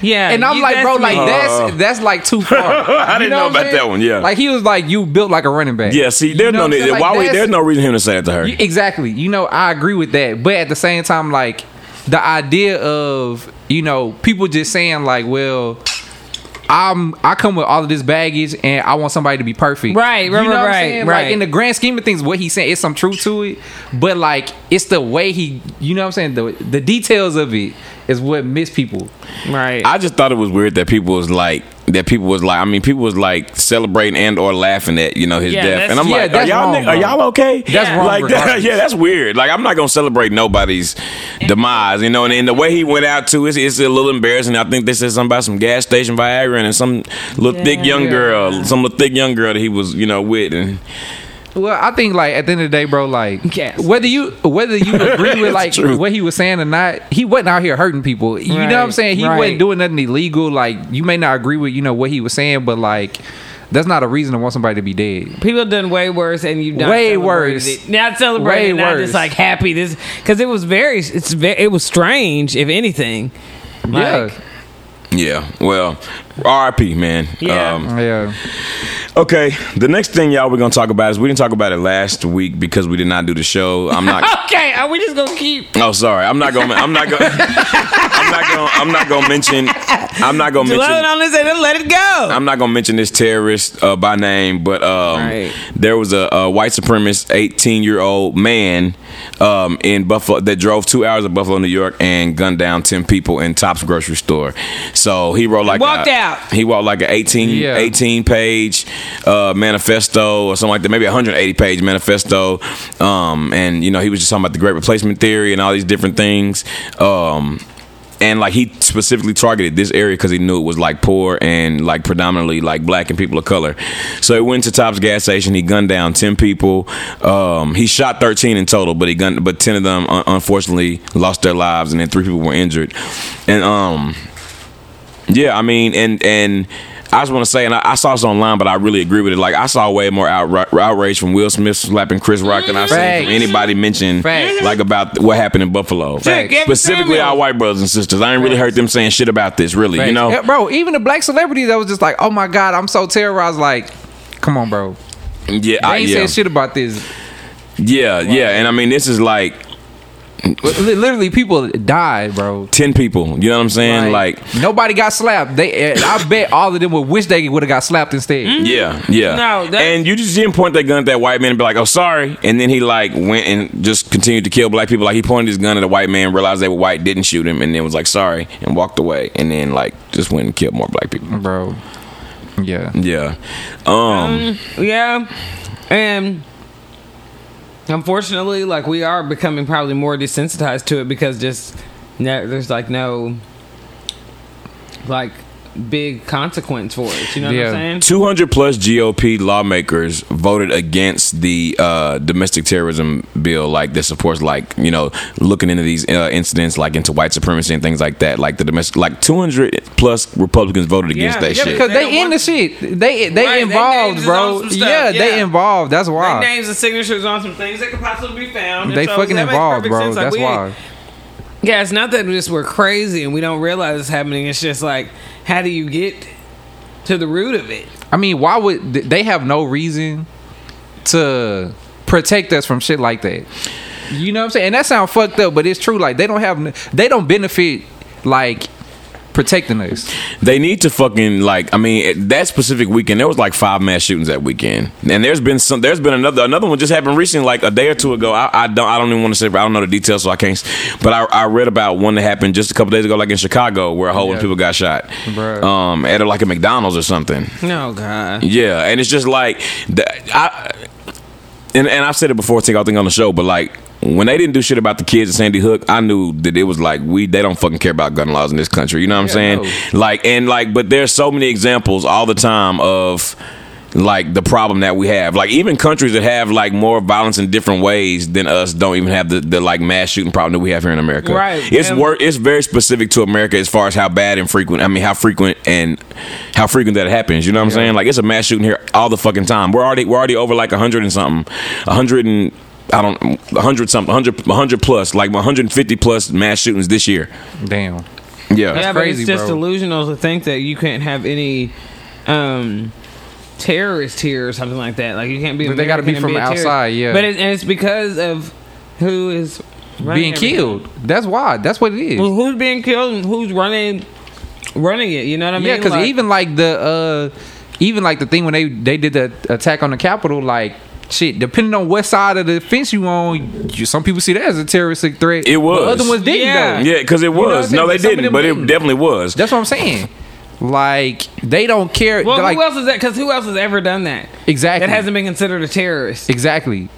yeah, and I'm like, that's bro, me. like that's that's like too far. I didn't know what I'm about saying? that one, yeah. like he was like, you built like a running back. Yeah, see, You there's know no need. Like, why we, there's no reason for him to say it to her. You- exactly. You know, I agree with that. But at the same time, like the idea of you know people just saying like, well. I'm I come with all of this baggage and I want somebody to be perfect. Right, You right, know what I'm right, saying? right. Like in the grand scheme of things, what he's saying is some truth to it. But like it's the way he you know what I'm saying? The the details of it is what miss people. right. I just thought it was weird that people was like that people was like I mean people was like celebrating and or laughing at you know his Yeah, death. And I'm yeah, like are y'all wrong, are y'all okay? That's wrong like that, yeah that's weird. Like I'm not gonna celebrate nobody's demise you know and, and the way he went out too it's, it's a little embarrassing. I think they said something about some gas station Viagra and some little thick young girl some little thick young girl that he was you know with and Well, I think like at the end of the day, bro, like Yes. whether you whether you agree with like true. what he was saying or not, he wasn't out here hurting people. You know what I'm saying? He right. wasn't doing nothing illegal. Like you may not agree with you know what he was saying, but like that's not a reason to want somebody to be dead. People have done way worse, and you not Way worse. It. Not celebrating, Way not worse. just like happy. This because it was very, it's ve- it was strange, if anything. Like, yeah, yeah well R.I.P. man Yeah. um, yeah. Okay, the next thing y'all we're gonna talk about is we didn't talk about it last week because we did not do the show. I'm not. Okay, are we just gonna keep oh, sorry. I'm not gonna. I'm not gonna. I'm not gonna. I'm not gonna mention. I'm not gonna dwelling mention. on this and then let it go? I'm not gonna mention this terrorist uh, by name, but um, Right. there was a, a white supremacist 18 year old man um, in Buffalo that drove two hours of Buffalo, New York, and gunned down 10 people in Tops grocery store. So he wrote like Walked a, out. He wrote like an 18 Yeah. 18 page uh, manifesto or something like that, maybe a 180 page manifesto. Um, and you know he was just talking about the Great Replacement theory and all these different things. Um, and like he specifically targeted this area because he knew it was like poor and like predominantly like black and people of color. So he went to Tops gas station. He gunned down ten people. Um, he shot thirteen in total, but he gunned, but ten of them un- unfortunately lost their lives, and then three people were injured. And um, yeah, I mean, and and. I just want to say, and I, I saw this online, but I really agree with it. Like I saw way more outra- outrage from Will Smith slapping Chris Rock than I've seen from anybody mention like about what happened in Buffalo. Specifically, our white brothers and sisters. I ain't really heard them saying shit about this. Really, you know. Yeah, bro. Even the black celebrities that was just like, oh my god, I'm so terrorized. Like, come on, bro. Yeah, I I, ain't yeah, saying shit about this. yeah, yeah. And I mean, this is like, Li- Literally, people died, bro. Ten people. You know what I'm saying? Like, nobody got slapped. They, eh, I bet all of them would wish they would have got slapped instead. yeah, yeah. No, and you just didn't point that gun at that white man and be like, "Oh, sorry," and then he like went and just continued to kill black people. Like he pointed his gun at a white man, realized they were white, didn't shoot him, and then was like, "Sorry," and walked away, and then like just went and killed more black people. bro. Yeah, Yeah. Um. Yeah, and unfortunately, like we are becoming probably more desensitized to it because just there's like no like big consequence for it. You know Yeah. what I'm saying? 200 plus GOP lawmakers voted against the uh, domestic terrorism bill, like that supports, like you know, looking into these uh, incidents, like into white supremacy and things like that. Like the domestic, like 200 plus Republicans voted against Yeah, that yeah, shit. because They they, in the shit. They they Right, involved, names bro. on Yeah, they involved. That's Their why names and signatures on some things that could possibly be found. they so fucking involved, bro. Like, That's we- why. Yeah, it's not that we just we're crazy and we don't realize it's happening. It's just like, how do you get to the root of it? I mean, why would they have no reason to protect us from shit like that? You know what I'm saying? And that sounds fucked up, but it's true. Like they don't have, they don't benefit like protecting us. They need to fucking like. I mean, that specific weekend, there was like five mass shootings that weekend, and there's been some. There's been another another one just happened recently, like a day or two ago. I, I don't I don't even want to say. I don't know the details, so I can't. But I, I read about one that happened just a couple days ago, like in Chicago, where a whole bunch of people got shot, Bruh. um, at like a McDonald's or something. No, God. Yeah, and it's just like the, I, and and I've said it before, take I think on the show, but like when they didn't do shit about the kids at Sandy Hook, I knew that it was like we they don't fucking care about gun laws in this country. You know what I'm Yeah, saying? Like and like, but there's so many examples all the time of like the problem that we have. Like even countries that have like more violence in different ways than us don't even have the, the like mass shooting problem that we have here in America. Right, It's wor- it's very specific to America as far as how bad and frequent. I mean, how frequent and how frequent that happens. You know what I'm saying? Like it's a mass shooting here all the fucking time. We're already we're already over like a hundred and something, a hundred and I don't hundred something, hundred hundred plus, like 150 plus mass shootings this year. Damn. Yeah. yeah, but crazy, it's just bro. delusional to think that you can't have any um, terrorist here or something like that. Like you can't be. But they gotta be from a terrorist. outside, yeah. But it, and it's because of who is running Being everything. killed. That's why. That's what it is. Well, who's being killed and who's running running it? You know what I mean? Yeah, because Like- even like the uh, even like the thing when they they did the attack on the Capitol, like shit, depending on what side of the fence you on, you, some people see that as a terroristic threat. It was. But other ones didn't Yeah. though. Yeah, because it know what I'm was. no, they But some of didn't, but it didn't. definitely was. That's what I'm saying. Like they don't care. well, like who else is that? Because who else has ever done that? exactly That hasn't been considered a terrorist. exactly.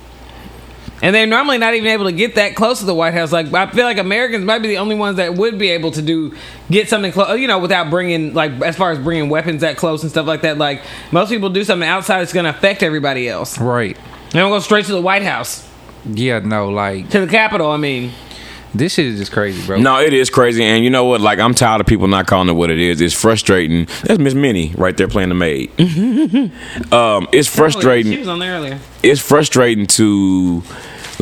And they're normally not even able to get that close to the White House. Like I feel like Americans might be the only ones that would be able to do get something close, you know, without bringing like as far as bringing weapons that close and stuff like that. Like most people do something outside that's going to affect everybody else. Right. They don't go straight to the White House, Yeah. No. Like to the Capitol. I mean, this shit is just crazy, bro. No, it is crazy, and you know what? Like I'm tired of people not calling it what it is. It's frustrating. That's Miss Minnie right there playing the maid. um, it's frustrating. she was on there earlier. It's frustrating to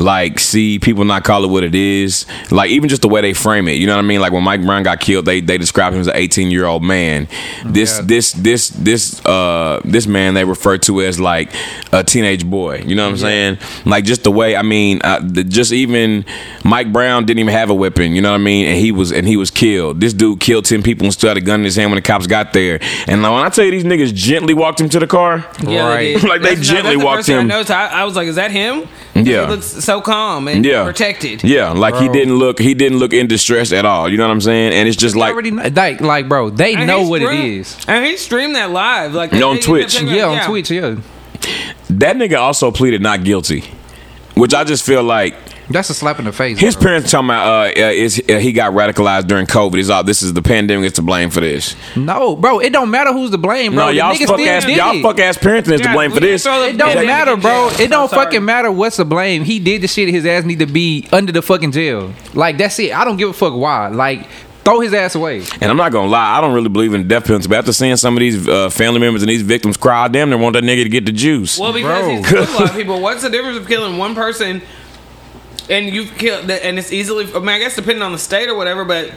like see people not call it what it is. Like even just the way they frame it. You know what I mean? Like when Mike Brown got killed, they they described him as an 18 year old man. This Yeah. this this this uh this man they refer to as like a teenage boy. You know what I'm saying? Like just the way. I mean, uh, the, just even Mike Brown didn't even have a weapon. You know what I mean? And he was and he was killed. This dude killed 10 people and still had a gun in his hand when the cops got there. And like, when I tell you these niggas gently walked him to the car. Yeah, Right. they did. Like, they That's- gently that's the walked first thing I him. noticed. I, I was like, "Is that him?" Yeah. He looks so calm and Yeah. protected. Yeah, like he didn't look he didn't look in distress at all. You know what I'm saying? And it's just like already know, like like bro, they And know what it streamed- is. And he streamed that live, like On they- they- Twitch. they- Yeah, on Twitch. Yeah. that nigga also pleaded not guilty, which I just feel like That's a slap in the face. his bro. parents talking about uh, uh, is uh, he got radicalized during COVID. Is all this is the pandemic is to blame for this? No, bro, it don't matter who's to blame, bro. no, y'all fuck ass, did y'all fuck ass parenting is to blame for this. throw It don't pandemic matter, bro. It don't fucking matter what's to blame. He did the shit. His ass need to be under the fucking jail. Like that's it. I don't give a fuck why. Like throw his ass away. And I'm not gonna lie, I don't really believe in the death penalty. But after seeing some of these uh, family members and these victims cry, I damn near want that nigga to get the juice. Well, because Bro. he's killed a lot of people. What's the difference of killing one person and you've killed, and it's easily? I mean, I guess depending on the state or whatever, but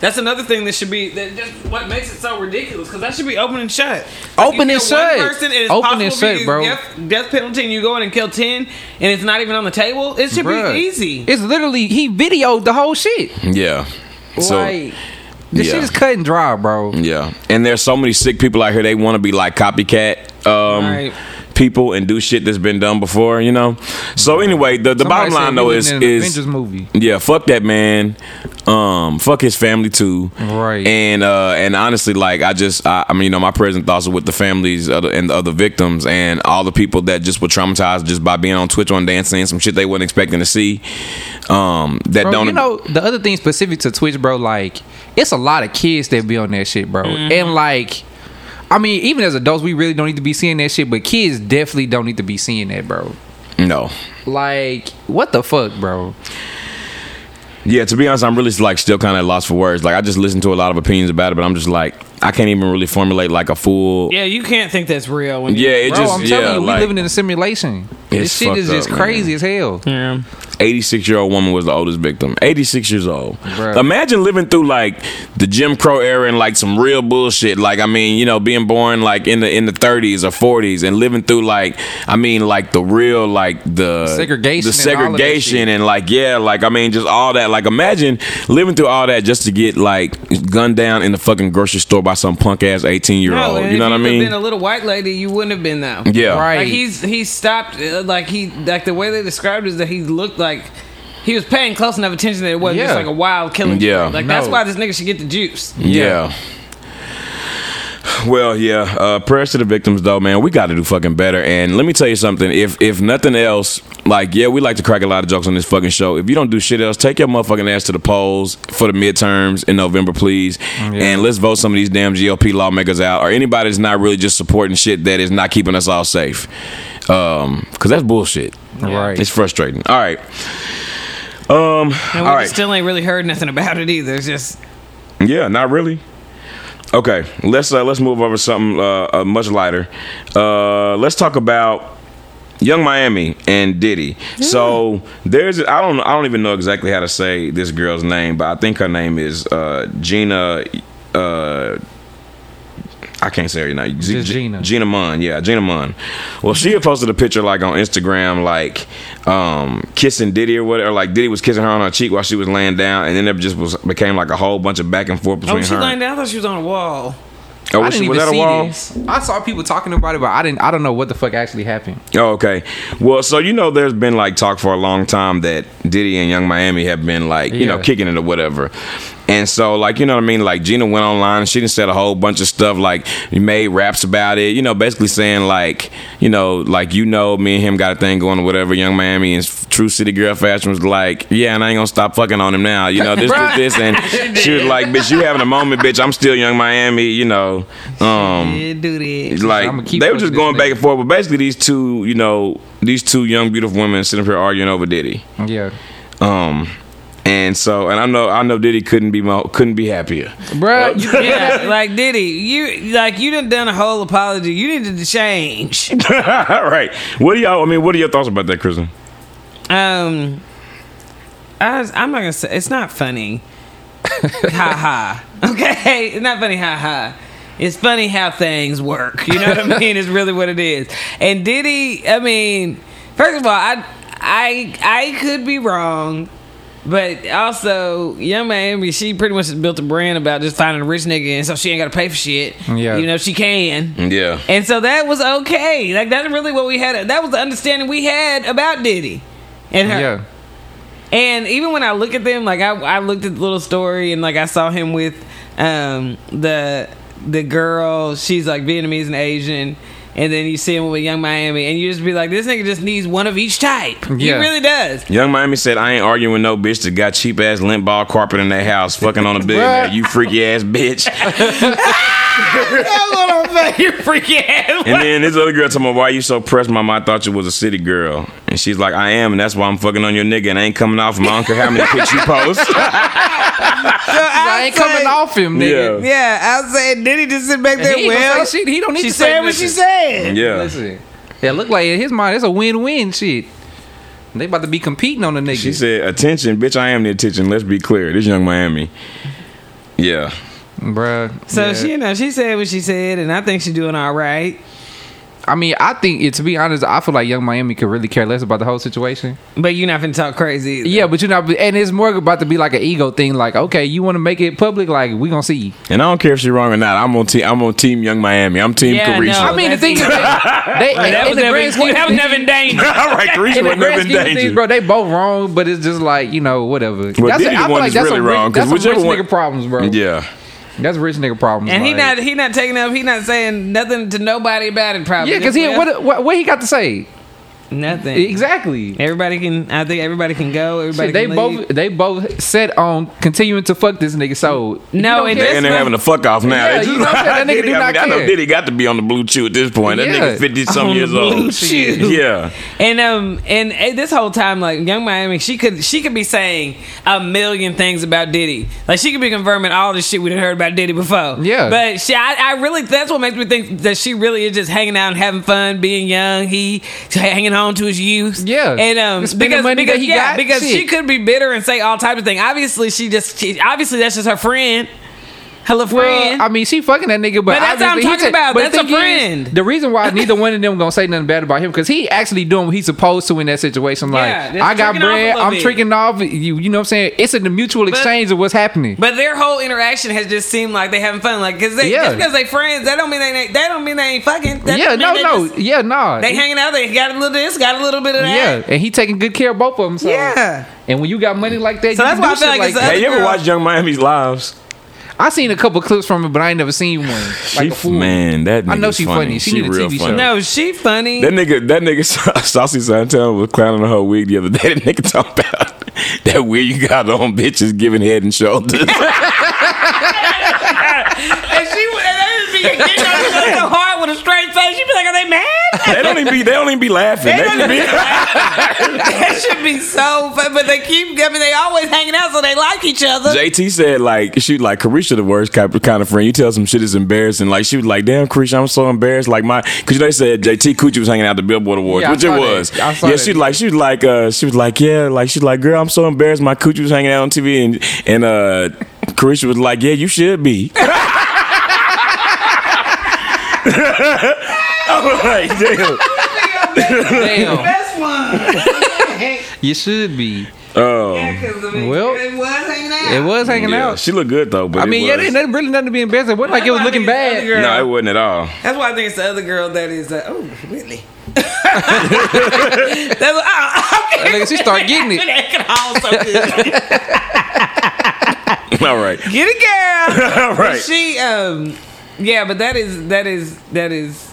That's another thing that should be that just what makes it so ridiculous because that should be open and shut. Open you and kill one shut. Person, and it's Open and shut, bro. Death, death penalty, and you go in and kill ten, and it's not even on the table. It should Bruh. be easy. It's literally he videoed the whole shit. Yeah. So like the yeah. shit is cut and dry, bro. yeah, and there's so many sick people out here. They want to be like copycat um, Right. People and do shit that's been done before. You know. So anyway, the the Somebody bottom line though is is Avengers movie. yeah, fuck that man. Um, fuck his family too. Right. And uh, and honestly, like I just, I, I mean, you know, my present thoughts are with the families of and the other victims and all the people that just were traumatized just by being on Twitch one day and seeing some shit they weren't expecting to see. Um, that Bro, don't. you know the other thing specific to Twitch, bro. Like it's a lot of kids that be on that shit, bro. Mm-hmm. And like, I mean, even as adults, we really don't need to be seeing that shit, but kids definitely don't need to be seeing that, bro. no. Like, what the fuck, bro? Yeah, to be honest, I'm really like still kind of lost for words. Like I just listened to a lot of opinions about it, but I'm just like I can't even really formulate like a full. yeah, you can't think that's real. When Yeah, it Bro, just I'm yeah, telling you, we like living in a simulation. This shit is fucked just up, crazy as hell. yeah. 86 year old woman was the oldest victim. 86 years old. Bruh. Imagine living through like the Jim Crow era and like some real bullshit. Like I mean, you know, being born like in the in the 30s or 40s and living through like I mean like the real like the Segregation the and all of that segregation shit. and like yeah, like I mean just all that. Like imagine living through all that just to get like gunned down in the fucking grocery store by some punk ass 18 year No, old. and You know what I you'd mean? Been a little white lady, you wouldn't have been though. yeah. Right. Like he's he stopped. uh, Like he like the way they described it is that he looked like he was paying close enough attention that it wasn't just like a wild killing. Yeah. spree. Like that's why this nigga should get the juice. Yeah. Well, yeah. Uh, prayers to the victims, though, man. We got to do fucking better. And let me tell you something. If if nothing else, like, yeah, we like to crack a lot of jokes on this fucking show. If you don't do shit else, take your motherfucking ass to the polls for the midterms in November, please. And let's vote some of these damn GOP lawmakers out, or anybody that's not really just supporting shit that is not keeping us all safe. Um, cause that's bullshit. Right. It's frustrating. All right. Um. And we all right. still ain't really heard nothing about it either. It's just Yeah, not really. Okay, let's uh, let's move over to something uh, uh, much lighter. Uh, let's talk about Yung Miami and Diddy. So there's I don't I don't even know exactly how to say this girl's name, but I think her name is uh, Gina. Uh, I can't say her name. G- Gina. Gina Munn. Yeah, Gina Munn. Well, she had posted a picture like on Instagram, like um, kissing Diddy or whatever. Like Diddy was kissing her on her cheek while she was laying down, and then it just was became like a whole bunch of back and forth between oh, she her. laying down. I thought she was on a wall. Oh, I was, didn't she, was even that a see wall? this. I saw people talking about it, but I didn't. I don't know what the fuck actually happened. Oh, okay. Well, so you know, there's been like talk for a long time that Diddy and Yung Miami have been like, you know, kicking it or whatever. And so, like, you know what I mean? Like, Gina went online and she done said a whole bunch of stuff, like, made raps about it, you know, basically saying, like, you know, like, you know, me and him got a thing going or whatever. Yung Miami and True City Girl Fashion was like, yeah, and I ain't gonna stop fucking on him now, you know, this, this, this. And she was like, bitch, you having a moment, bitch. I'm still Yung Miami, you know. Um, Yeah, do that. like they were just going back and forth. But basically, these two, you know, these two young beautiful women sitting up here arguing over Diddy. Yeah, Um, and so, and I know, I know Diddy couldn't be mo- couldn't be happier. bro. You, yeah, like Diddy, you like you done done a whole apology. You needed to change. All right, what do y'all? I mean, what are your thoughts about that, Kristen? Um, I was, I'm not gonna say it's not funny. ha ha. Okay, it's not funny. Ha ha. It's funny how things work. You know what I mean? It's really what it is. And Diddy, I mean, first of all, I I I could be wrong. But also, Yung Miami, she pretty much built a brand about just finding a rich nigga, and so she ain't got to pay for shit. Yeah. you know she can. Yeah, And so that was okay. Like that's really what we had. That was the understanding we had about Diddy and her. yeah, And even when I look at them, like I, I looked at the little story and like I saw him with um, the the girl. She's like Vietnamese and Asian. And then you see him with Yung Miami, and you just be like, "This nigga just needs one of each type." He Yeah. really does. Yung Miami said, "I ain't arguing with no bitch that got cheap ass lint ball carpet in their house, fucking on a billionaire. You freaky ass bitch." That's what I'm saying. You freaky ass. And then this other girl told me, "Why you so pressed, mama? I thought you was a city girl." And she's like, "I am, and that's why I'm fucking on your nigga, and I ain't coming off him. I don't care how many pics you post." I ain't coming off him, nigga. Yeah, I was saying, did he just sit back there? He Well, say shit. He don't need she to say said what she nothing. said. yeah. Listen, yeah, look like in his mind, it's a win-win shit. They about to be competing on the nigga. She said, "Attention, bitch! I am the attention. Let's be clear. This yung Miami, yeah." Bruh. So yeah. she, you know, she said what she said, and I think she's doing all right. I mean, I think it, to be honest, I feel like Yung Miami could really care less about the whole situation. But you're not gonna talk crazy. either. Yeah, but you're not, and it's more about to be like an ego thing. Like, okay, you want to make it public? Like, we gonna see. And I don't care if she's wrong or not. I'm on team. I'm on team Yung Miami. I'm team Yeah, Caresha. no. I mean, the that's thing is, they, they that was the never, scheme, that was never in danger. All right, Caresha in was never in scheme things, danger. bro, they both wrong, but it's just like you know, whatever. Well, Diddy the feel one like that's really some rich, wrong, 'cause That's some rich whichever one- nigga problems, bro. Yeah, That's rich nigga problems. And he not he not taking up. He not saying nothing to nobody about it. Probably. Yeah, because he what, what what he got to say nothing. exactly. Everybody can. I think everybody can go. Everybody. Shit, they can both leave. they both set on continuing to fuck this nigga. So No, and care. and they're my- having a fuck off now. Yeah, you know what I'm saying? That nigga Diddy, do I, not mean, I know. Diddy got to be on the BlueChew at this point. That Yeah. nigga fifty some On years the blue old. chew. Yeah, And um and uh, this whole time like Yung Miami she could she could be saying a million things about Diddy like she could be confirming all the shit we done heard about Diddy before Yeah. but she I, I really that's what makes me think that she really is just hanging out and having fun being young he hanging on to his youth. Yeah. and um because money because that he yeah got, because she could be bitter and say all types of things obviously she just she, obviously that's just her friend her little friend Well, I mean, she fucking that nigga, but, But that's what I'm obviously he talking about. but That's a thing is, friend. the reason why neither one of them gonna say nothing bad about him because he actually doing what he's supposed to in that situation. Like, Yeah, I got tricking off a bread, I'm bit. tricking off. You, you know what I'm saying? It's a mutual exchange of what's happening. But their whole interaction has just seemed like they having fun. Like, cause they, Yeah. just because they friends, that don't mean they ain't, that don't mean they ain't fucking. That yeah, no, no, just- yeah, no. they hanging out. They got a little this, got a little bit of that. yeah, and he taking good care of both of them. So. Yeah. And when you got money like that, So you that's can why do I feel shit like it's that. other Hey, you ever girl- watch Yung Miami's lives? I seen a couple clips from it, but I ain't never seen one. Like She, a fool. man, that I know nigga's she funny. funny. She need a real TV show. No, she funny. That nigga, that nigga, Saucy Santana was clowning on her wig the other day. That nigga talking about that wig you got on, bitches giving head and shoulders. and she would- and they just be getting on each other with a straight face. She be like, "Are they mad?" they don't even be, they don't even be laughing. They just be, that should be so fun. But they keep. I mean, they always hanging out, so they like each other. JT said like she like Caresha the worst kind of, kind of friend. You tell some shit is embarrassing. Like she was like, damn Caresha, I'm so embarrassed. Like my because you know they said JT Coochie was hanging out at the Billboard Awards, Yeah, I which it saw that. was. I saw yeah, that. she like she was like uh she was like yeah like she's like girl, I'm so embarrassed. My Coochie was hanging out on TV and and uh Caresha was like yeah you should be. I'm like damn. Damn, Best one. you should be. Oh Well, it was hanging out. It was hanging yeah, out. she looked good though. But I mean, yeah, was- there ain't really nothing to be embarrassed. It wasn't like it was That's why I looking bad. the other girl. no, it wasn't at all. That's why I think it's the other girl that is. Uh, oh, really? That's what, oh, okay. Nigga, she start getting it. That can haul so good. All right, Get it, girl. all right. She, um, yeah, but that is that is that is.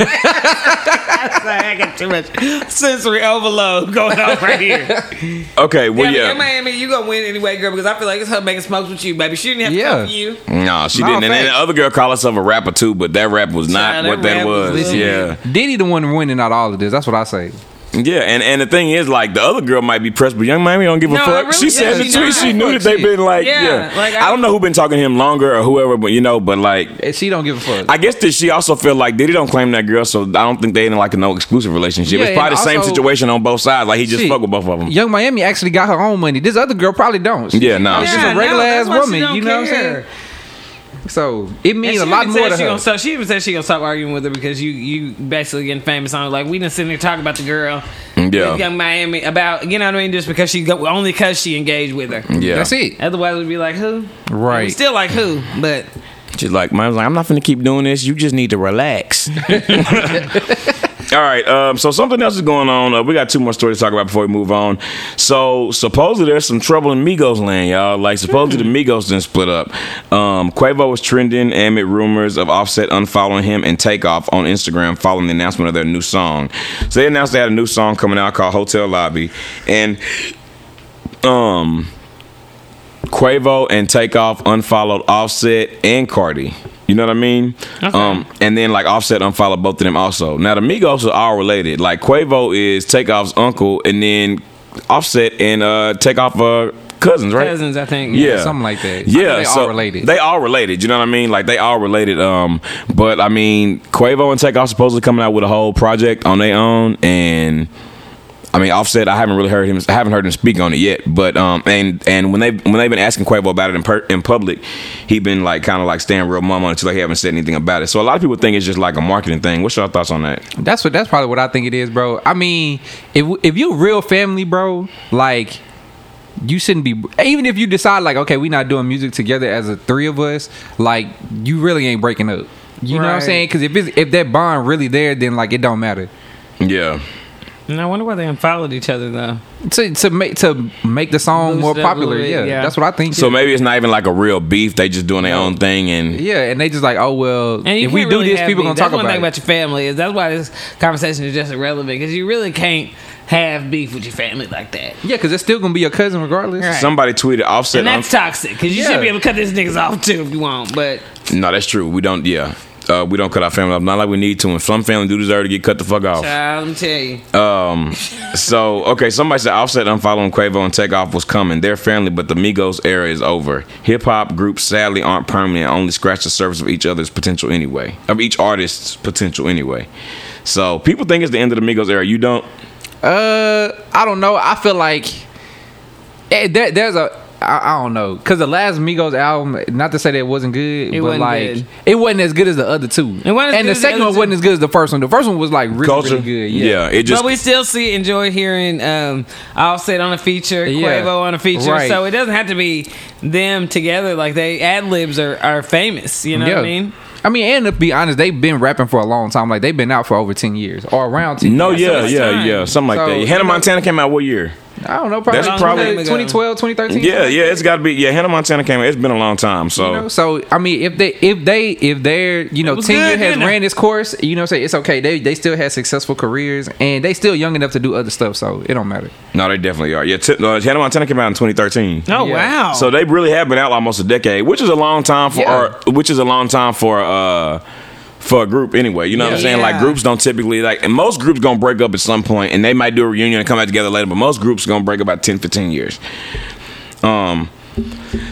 Sorry, I got too much sensory overload going on right here. Okay, well yeah, yeah. but Miami, you gonna win anyway, girl, because I feel like it's her making smokes with you, baby. She didn't have to come for you. No, she Nah, didn't. And then the other girl called herself a rapper too, but that rap was not Child, what that rap was was. Yeah, Diddy the one winning out of all of this. That's what I say. Yeah. And and the thing is, like the other girl might be pressed, but Yung Miami don't give a No, fuck. really- she said yeah, in the tweet she knew that they've been like, Yeah, yeah. like, I, I- don't know who been talking to him longer or whoever, but you know, but like. And She don't give a fuck. I guess that she also feel like Diddy don't claim that girl, so I don't think they in like a no exclusive relationship. Yeah, it's probably the and same situation on both sides. Like he just Shit. fuck with both of them. Yung Miami actually got her own money. This other girl probably don't. Yeah, no. She's Yeah, a regular no, ass that's why she woman. You know what I'm saying? So it means a lot more to she her. Gonna, so she even said she gonna stop arguing with her because you you basically getting famous on it. Like we didn't sit there talking about the girl, Yeah. with yung Miami about you know what I mean, just because she go, only because she engaged with her. Yeah, That's it. Otherwise, we'd be like who? Right. We still like who, but She's like, man, like, I'm not gonna keep doing this. You just need to relax. All right. Um, so something else is going on. Uh, we got two more stories to talk about before we move on. So supposedly there's some trouble in Migos land, y'all. Like supposedly the Migos didn't split up. Um, Quavo was trending amid rumors of Offset unfollowing him and Takeoff on Instagram following the announcement of their new song. So they announced they had a new song coming out called Hotel Lobby, and um. Quavo and Takeoff unfollowed Offset and Cardi. You know what I mean? Um, and then like Offset unfollowed both of them also. Now the Migos are all related. Like Quavo is Takeoff's uncle, and then Offset and uh, Takeoff are cousins, right? cousins, I think. Yeah, something like that. I Yeah, know they all related. They all related. You know what I mean? Like they all related. Um, but I mean, Quavo and Takeoff are supposedly coming out with a whole project on their own, and I mean, Offset. I haven't really heard him. I haven't heard him speak on it yet. But um, and and when they when they've been asking Quavo about it in per, in public, he's been like kind of like staying real mum on it until like he haven't said anything about it. So a lot of people think it's just like a marketing thing. What's your thoughts on that? That's what. That's probably what I think it is, bro. I mean, if if you real family, bro, like you shouldn't be. Even if you decide like, okay, we're not doing music together as a three of us, like you really ain't breaking up. You know what I'm saying? Because if it's, if that bond really there, then like it don't matter. Yeah. And I wonder why they unfollowed each other though. To to make to make the song Boost more it up a popular, little yeah, yeah. that's what I think. So maybe it's not even like a real beef. They just doing their own thing and yeah, and they just like, oh well, And if we do really this, people beef. gonna That's talk one about thing it. about your family is that's why this conversation is just irrelevant because you really can't have beef with your family like that. yeah, because it's still gonna be your cousin regardless. Right. somebody tweeted Offset. And that's toxic because you Yeah. should be able to cut these niggas off too if you want. But no, that's true. We don't. Yeah. Uh, we don't cut our family off. Not like we need to. And some family do deserve to get cut the fuck off. child, let me tell you, Um, so okay, somebody said Offset unfollowing Quavo and Takeoff was coming. Their family, but the Migos era is over. Hip hop groups sadly aren't permanent. Only scratch the surface of each other's potential anyway. Of each artist's potential anyway. So people think it's the end of the Migos era. You don't. Uh, I don't know. I feel like eh, there, there's a. I, I don't know because the last Migos album, not to say that it wasn't good, It but wasn't like good. it wasn't as good as the other two. It wasn't and the as the second one two. wasn't as good as the first one. The first one was like really, Culture. really good. yeah. Yeah, it just. but we still see enjoy hearing um, Offset on a feature, Yeah. Quavo on a feature. Right. So it doesn't have to be them together. Like they ad libs are, are famous. You know what I mean? I mean, and to be honest, they've been rapping for a long time. Like they've been out for over ten years or around ten. no, years. yeah, it's yeah, time. yeah, something like So, that. you Hannah Montana came out what year? I don't know. Probably, That's probably- 2012, 2013. Yeah, yeah, it's got to be. Yeah, Hannah Montana came out. It's been a long time. So You know, so I mean, if they if they if their you know was tenure has didn't it? ran its course, you know, say it's okay. They they still had successful careers and they still young enough to do other stuff, so it don't matter. no, they definitely are. Yeah, t- uh, Hannah Montana came out in 2013. Oh Yeah. wow! So they really have been out almost a decade, which is a long time for, Yeah. or, which is a long time for, uh, for a group anyway. You know what I'm Yeah. saying? Like groups don't typically like, and most groups gonna break up at some point, and they might do a reunion and come back together later. But most groups gonna break up about 10, 15 years. Um.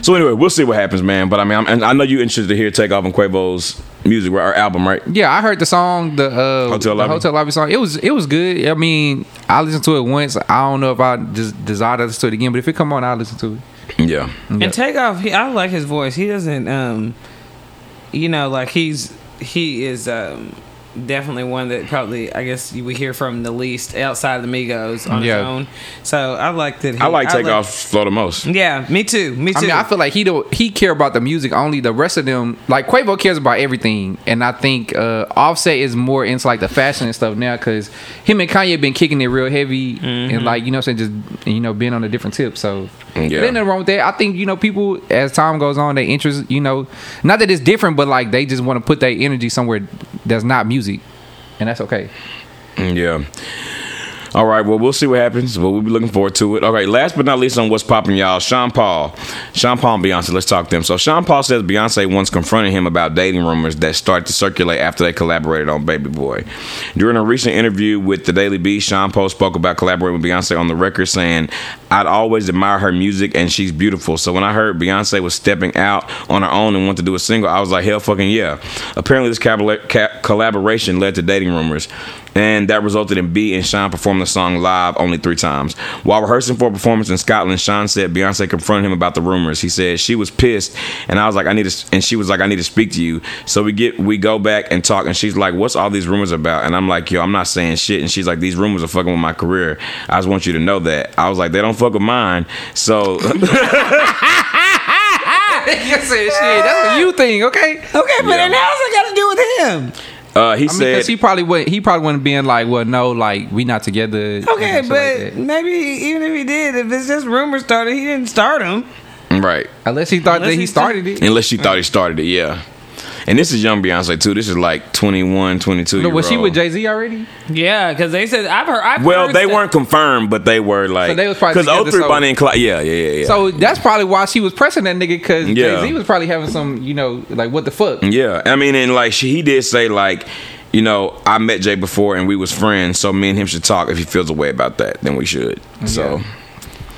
So anyway, we'll see what happens, man. But I mean, I'm, and I know you're interested to hear Takeoff and Quavo's music or album, right? Yeah, I heard the song, the uh, Hotel the Lobby? hotel lobby song. It was it was good. I mean, I listened to it once. I don't know if I just desire to listen to it again, but if it come on, I'll listen to it. Yeah. And Takeoff, he, I like his voice. He doesn't, um, you know, like he's he is um, definitely one that probably I guess you would hear from the least outside of the Migos on Yeah. his own. So I like that. He, I like Takeoff's flow the most. yeah, me too. Me too. I mean, I feel like he don't he care about the music only. The rest of them, like Quavo, cares about everything, and I think uh, Offset is more into like the fashion and stuff now because him and Kanye have been kicking it real heavy and like you know, what I'm saying just you know being on a different tip. So Yeah. there nothing wrong with that. I think you know people as time goes on, they interest you know, not that it's different, but like they just want to put their energy somewhere that's not music, and that's okay. Yeah. All right. Well, we'll see what happens. But we'll be looking forward to it. All right. Last but not least on what's popping, y'all. Sean Paul, Sean Paul and Beyonce. Let's talk to them. So Sean Paul says Beyonce once confronted him about dating rumors that started to circulate after they collaborated on Baby Boy. During a recent interview with the Daily Beast, Sean Paul spoke about collaborating with Beyonce on the record, saying, "I'd always admire her music and she's beautiful. So when I heard Beyonce was stepping out on her own and wanted to do a single, I was like, hell, fucking yeah." Apparently, this collaboration led to dating rumors and that resulted in B and Sean performing the song live only three times. While rehearsing for a performance in Scotland, Sean said Beyonce confronted him about the rumors. He said she was pissed, and I was like, I need to, and she was like, I need to speak to you. So we get, we go back and talk, and she's like, What's all these rumors about? And I'm like, Yo, I'm not saying shit. And she's like, These rumors are fucking with my career. I just want you to know that. I was like, They don't fuck with mine. So you said shit. That's a you thing, okay? okay, but Yeah. then how's it got to do with him? Uh, he I said, because he probably would. He probably wouldn't being like, well, no, like we not together. Okay, but like maybe even if he did, if it's just rumors started, he didn't start them. Right. unless he thought Unless that he he's started it. Unless she thought he started it, yeah. And this is young Beyonce too. This is like 21, 22 No, year was she with Jay Z already? Yeah, because they said I've heard. I've Well, heard they that- weren't confirmed, but they were like So they was probably because together, 03 so- Bonnie and Clyde. Yeah, yeah, yeah, yeah. So that's probably why she was pressing that nigga because Yeah. Jay Z was probably having some, you know, like what the fuck. yeah, I mean, and like she, he did say like, you know, I met Jay before and we was friends, so me and him should talk. If he feels a way about that, then we should. So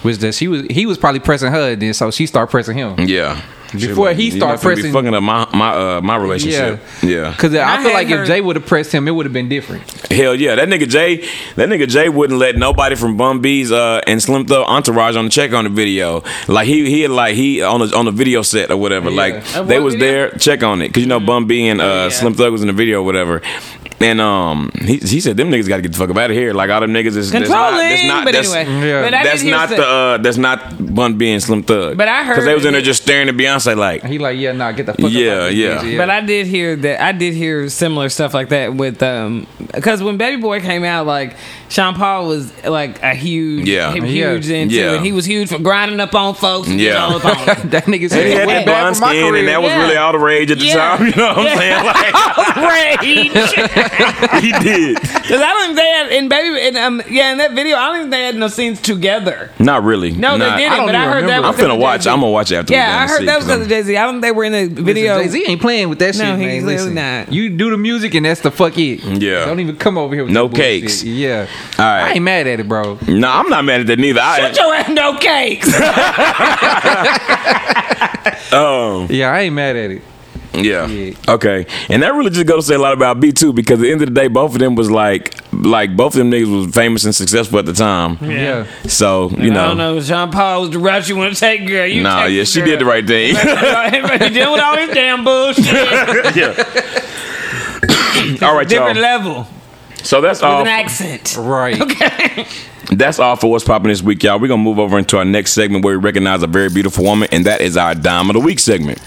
Was that she was he was probably pressing her, then so she started pressing him. yeah, Before he You start not finna be fucking up my my uh, my relationship. Yeah. Because I, I feel like had if Jay would have pressed him, it would have been different. Hell yeah, that nigga Jay, that nigga Jay wouldn't let nobody from Bun B's uh, and Slim Thug entourage on the check on the video. Like he he had like he on the on the video set or whatever. Like Of they was video? there, check on it because you know Bum B and uh, Yeah. Slim Thug was in the video or whatever. And um, he, he said them niggas got to get the fuck up out of here. Like all them niggas is that's not, Controlling, that's not but that's, anyway. Yeah. But I that's did hear not the uh, that's not Bun B and Slim Thug. But I heard because they was in there just staring at Beyonce like. He like, yeah, nah, get the fuck up. Yeah, out this yeah. But I did hear that I did hear similar stuff like that with um because when Baby Boy came out, like Sean Paul was like a huge, Yeah. huge Yeah. into Yeah. it. He was huge for grinding up on folks. And Yeah. yeah, on that nigga And he had that bad blonde skin, and that was Yeah. really all the rage at the Yeah. time. You know what I'm saying? Like, he did. Because I don't think they had in Baby in, um yeah in that video I don't think they had no scenes together. Not really. No, Not- they didn't. don't But I even heard that. remember. Was I'm finna because of watch. Jay-Z. I'm gonna watch it after. Yeah, I heard that was because of Jay Z. I don't think they were in the video. Jay Z ain't playing with that No, shit, he's man. really Listen, not. You do the music and that's the fuck it. Yeah. Don't even come over here with No cakes. Yeah. All right. I ain't mad at it, bro. No, I'm not mad at that neither. Shut I, your ass, no cakes. um, Yeah, I ain't mad at it. Yeah. Yeah. Okay. And that really just goes to say a lot about B too, because at the end of the day, both of them was like, like both of them niggas was famous and successful at the time. Yeah. So you know, I don't know. Jean Paul was the route you want to take, girl. You nah, take yeah, she girl. did the right thing. He dealing with all this damn bullshit. yeah. all right, Different y'all. level So that's with all. an accent. Right. Okay. That's all for what's popping this week, y'all. We're gonna move over into our next segment where we recognize a very beautiful woman, and that is our dime of the week segment.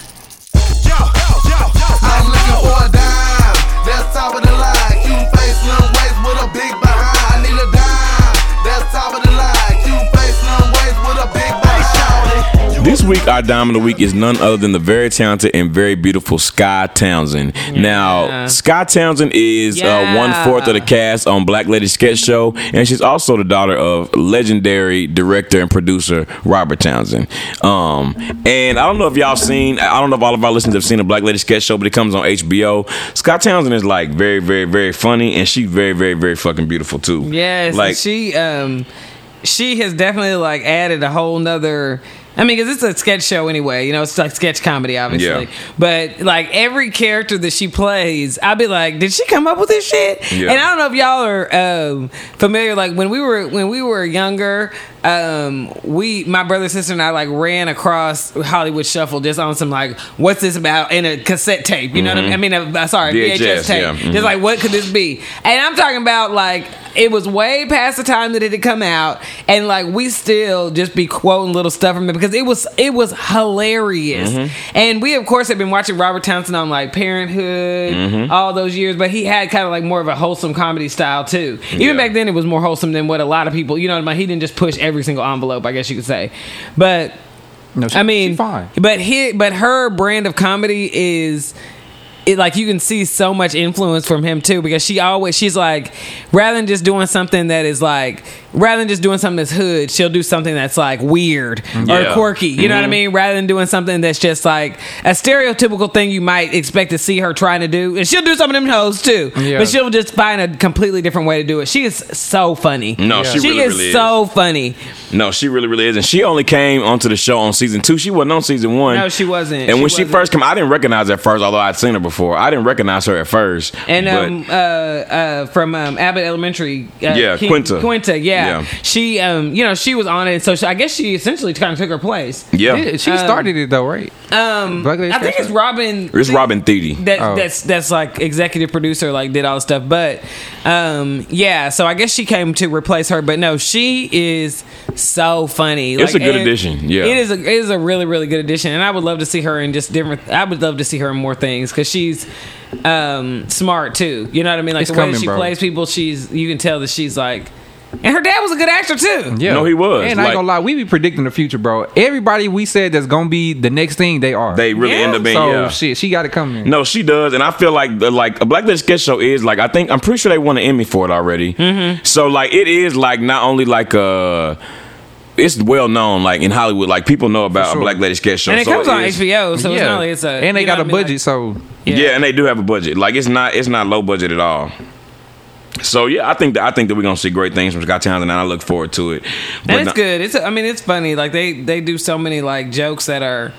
This week, our dime of the week is none other than the very talented and very beautiful Skye Townsend. Now, Skye Townsend is uh, one fourth of the cast on Black Lady Sketch Show, and she's also the daughter of legendary director and producer Robert Townsend. Um, and I don't know if y'all seen, I don't know if all of our listeners have seen the Black Lady Sketch Show, but it comes on HBO. Skye Townsend is like very, very, very funny, and she's very, very, very fucking beautiful too. Yes, like she um she has definitely like added a whole nother. I mean, because it's a sketch show anyway, you know, it's like sketch comedy, obviously. Yeah. But like every character that she plays, I'd be like, did she come up with this shit? Yeah. And I don't know if y'all are um, familiar. Like when we were when we were younger, um, we my brother, sister, and I like ran across Hollywood Shuffle just on some like, what's this about in a cassette tape? You know what I mean? I mean, uh, sorry, VHS, VHS, tape. yeah. Mhm. Just like what could this be? And I'm talking about like it was way past the time that it had come out, and like we still just be quoting little stuff from it because it was it was hilarious. Mm-hmm. And we of course had been watching Robert Townsend on like Parenthood Mm-hmm. all those years, but he had kind of like more of a wholesome comedy style too. Even Yeah. back then, it was more wholesome than what a lot of people, you know, what I mean? he didn't just push every single envelope, I guess you could say, but. No, she, I mean, fine. but he, but her brand of comedy is. It, like you can see so much influence from him too because she always she's like rather than just doing something that is like rather than just doing something that's hood she'll do something that's like weird mm-hmm. Yeah. or quirky you know what I mm-hmm. mean rather than doing something that's just like a stereotypical thing you might expect to see her trying to do and she'll do some of them hoes too Yeah. but she'll just find a completely different way to do it she is so funny No, she she really, is really is. so funny No, she really, really is. And she only came onto the show on season two. She wasn't on season one. No, she wasn't. And She when she wasn't. first came, I didn't recognize her at first, although I'd seen her before. I didn't recognize her at first. And but- um, uh, uh, from um, Abbott Elementary, uh, Yeah, Quinta. Quinta, yeah. Yeah. She, um, you know, she was on it, so she, I guess she essentially kind of took her place. yeah, Yeah, she started it though, right? Um, I think it's Robin. it's Robin Thede. That, Oh. That's that's like executive producer, like did all the stuff. But um, yeah, so I guess she came to replace her. But no, she is so funny. It's Like, a good addition, yeah. it is. A, it is a really really good addition, and I would love to see her in just different. I would love to see her in more things because she's um smart too. You know what I mean? Like It's the way coming, she bro. plays people, she's you can tell that she's like. And her dad was a good actor too. Yeah. No, he was. And I Like- ain't gonna lie, we be predicting the future, bro. Everybody we said that's gonna be the next thing, they are. They really Yeah. end up being. so yeah. shit, she got to come coming. No, she does, and I feel like the, like a Black Lady Sketch Show is like I think I'm pretty sure they won an Emmy for it already. Mm-hmm. So like it is like not only like uh it's well known like in Hollywood, like people know about sure. a Black Lady Sketch Show. And it so comes on is- HBO, so it's not like it's a. and they got a mean? budget, so Yeah. and they do have a budget. Like it's not it's not low budget at all. So yeah, I think that I think that we're gonna see great things from Skye Townsend, and I look forward to it. and it's not- good. It's I mean it's funny. Like they they do so many like jokes that are.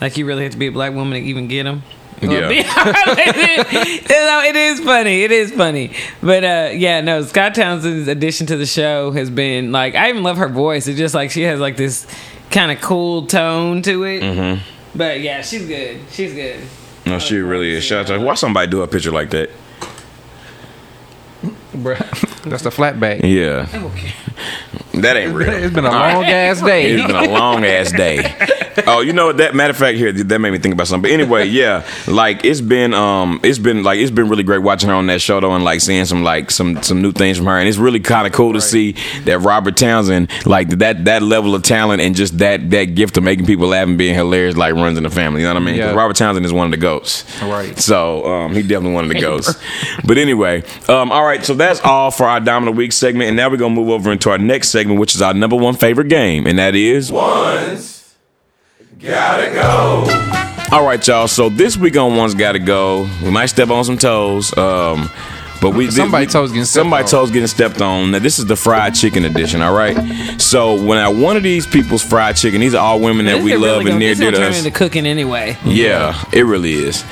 Like you really have to be a black woman to even get them. Yeah. it is funny. It is funny. But uh, yeah, no. Skye Townsend's addition to the show has been like I even love her voice. It's just like she has like this kind of cool tone to it. Mm-hmm. But yeah, she's good. She's good. No, she really is. Shout out to Why somebody do a picture like that? Bruh. That's the flat bag. Yeah. Okay. That ain't real. It's been a long ass day. It's been a long ass day. Oh, you know what? That matter of fact, here that made me think about something. But anyway, yeah, like it's been, um, it's been like it's been really great watching her on that show though, and like seeing some like some some new things from her, and it's really kind of cool to see that Robert Townsend, like that that level of talent and just that that gift of making people laugh and being hilarious, like runs in the family. You know what I mean? 'Cause Yeah. Robert Townsend is one of the goats. Right. So um, he definitely one of the goats. But anyway, um, all right. So that's all for our Dime of the Week segment, and now we're gonna move over into our next segment, which is our number one favorite game, and that is Once Gotta Go. All right, y'all. So this week on One's Gotta Go, we might step on some toes. Um, but we Somebody toes getting stepped somebody on. toes getting stepped on. Now this is the fried chicken edition. All right. So when I one of these people's fried chicken, these are all women that This we love really and near dear turn us. into cooking anyway. Yeah, it really is.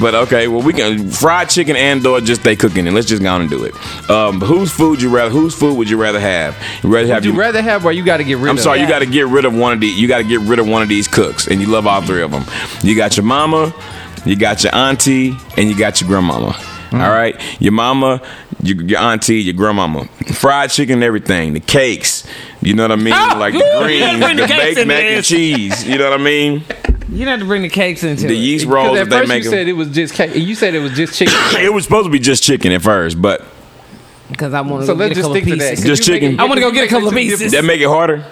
But okay, well we can fried chicken and or just they cooking and let's just go on and do it. Um, whose food you rather? Whose food would you rather have? You rather have Would you your- rather have where you got to get rid of I'm of? sorry, you got to get rid of one of the. You got to get rid of one of these cooks, and you love all three of them. You got your mama, you got your auntie, and you got your grandmama. Mm. All right, your mama, your, your auntie, your grandmama, fried chicken, everything, the cakes. You know what I mean? Oh, like the ooh, greens, the the baked in mac and cheese. You know what I mean? You don't have to bring the cakes into The it. yeast rolls at that they first make. you 'em. said it was just cake. You said it was just chicken. It was supposed to be just chicken at first, but because I want to So go let's get a just couple stick to that. pieces. Just chicken. it- I wanna go get a couple of two pieces. that make it harder.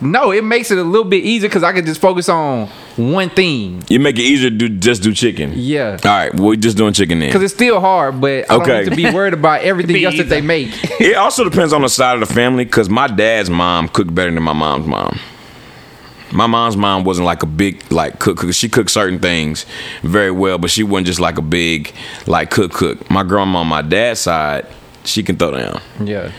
No, it makes it a little bit easier because I can just focus on one thing. You make it easier to do, just do chicken. Yeah. All right, well, we're just doing chicken then. Because it's still hard, but I Okay. don't need to be worried about everything Be else that they make. It also depends on the side of the family because my dad's mom cooked better than my mom's mom. My mom's mom wasn't like a big like cook cook. She cooked certain things very well, but she wasn't just like a big like cook cook. My grandma on my dad's side, she can throw down. yeah.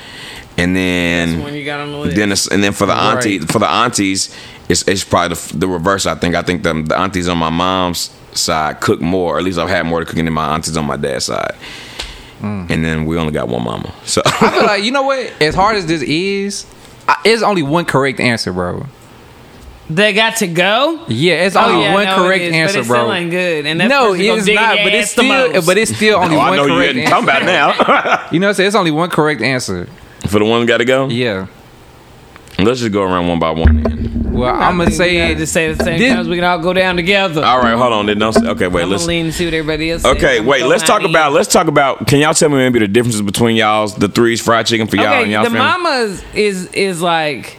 And then When you got on the list. then it's, and then for the Right. for the aunties, it's it's probably the, the reverse. I think I think the, the aunties on my mom's side cook more. Or at least I've had more to cooking than my aunties on my dad's side. Mm. And then we only got one mama. So I feel like, you know what? As hard as this is, I, it's only one correct answer, bro. they got to go. Yeah, it's Oh, only yeah, one no, correct is, answer, but it bro. still ain't good. And that no, person gonna it's not. But it's still, but it's still only I one know you correct hadn't come answer. about now. You know what I'm saying? It's only one correct answer. For the one that got to go? Yeah. Let's just go around one by one then. Well, I I'm gonna think we gotta say just say the same This- time. We can all go down together. All right, hold on. Then don't say, okay, wait, I'm let's gonna lean and see what everybody else. Okay, I'm wait, let's talk about the let's talk about can y'all tell me maybe the differences between y'all's the threes fried chicken for y'all and okay, y'all the family? mamas is is like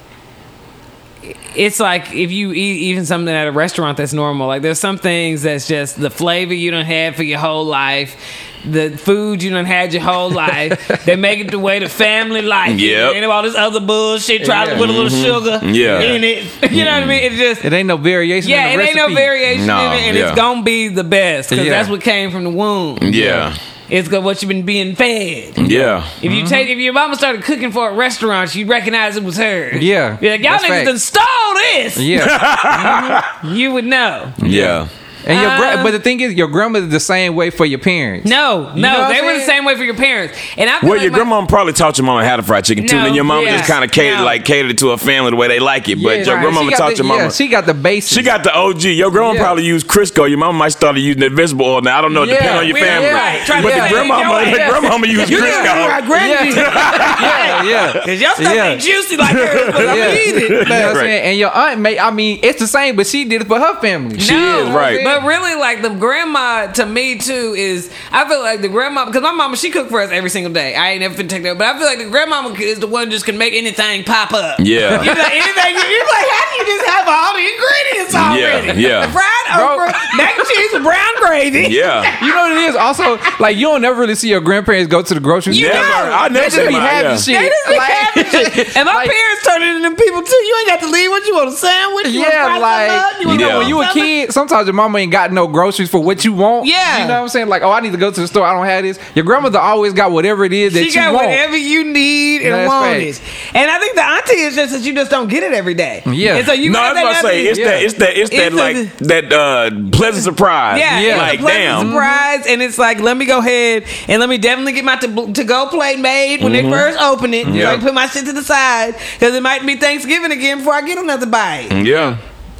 it's like if you eat even something at a restaurant that's normal. Like there's some things that's just the flavor you don't have for your whole life. The food you done had your whole life. they make it the way the family like it. And all this other bullshit. Try to put a little mm-hmm. sugar Yeah. in it. You know what I mean? It just it ain't no variation. yeah, in it the ain't no variation No, in it, and yeah. it's gonna be the best because Yeah. that's what came from the womb. Yeah. It's got what you've been being fed. Yeah. If you mm-hmm. take, if your mama started cooking for a restaurant, you'd recognize it was her. Yeah, Be like, y'all that's niggas fact. done stole this. Yeah, You would know. Yeah. And your gra- Uh, but the thing is, your grandmother's the same way for your parents. No, You know no, what they I'm were the saying? same way for your parents. And I feel Well, like your my- grandma probably taught your mama how to fry chicken too, No, and your mama yeah, just kind of catered no. like catered to her family the way they like it. But Yeah, your right. grandmama She got taught the- your mama. Yeah, she got the basics. She got the OG. Your grandma Yeah. probably used Crisco. Your mama might start using the vegetable oil. Now I don't know. It Yeah, depends on your we- family. yeah, right. Try But say the it grandmama, your the way. grandmama used You Crisco. got my granddaddy. yeah, yeah. Cause your stuff Yeah. ain't juicy like hers, but I'm Yeah. eat it. You what I'm Right. saying? And your aunt may I mean it's the same, but she did it for her family. She is, right. But really, like the grandma to me too is I feel like the grandma because my mama she cooked for us every single day. I ain't never been take that, but I feel like the grandmama is the one just can make anything pop up. Yeah. You know, anything you're like, how do you just have all the ingredients already? yeah. The fried Bro. okra, mac and cheese, with brown gravy. Yeah. You know what it is? Also, like you don't never really see your grandparents go to the grocery store. Never. I never They just be having yeah. shit. They just be Like- having shit. And my like- parents turned into them people too. You ain't got to leave. What you want a sandwich? You Yeah, want like you you know, Yeah. when you a kid, sometimes your mama ain't ain't got no groceries for what you want. Yeah. you know what I'm saying. Like, oh, I need to go to the store. I don't have this. Your grandmother always got whatever it is that She you got want. whatever you need and That's want it. And I think the auntie is just that you just don't get it every day. Yeah. And so you no, I got was about to say it's Yeah. that it's that it's, that It's like a- that uh pleasant surprise. Yeah, Yeah. it's like a pleasant damn. surprise, and it's like let me go ahead and let me definitely get my to, to go plate made when Mm-hmm. they first open it. Yeah. So I can put my shit to the side because it might be Thanksgiving again before I get another bite. Yeah.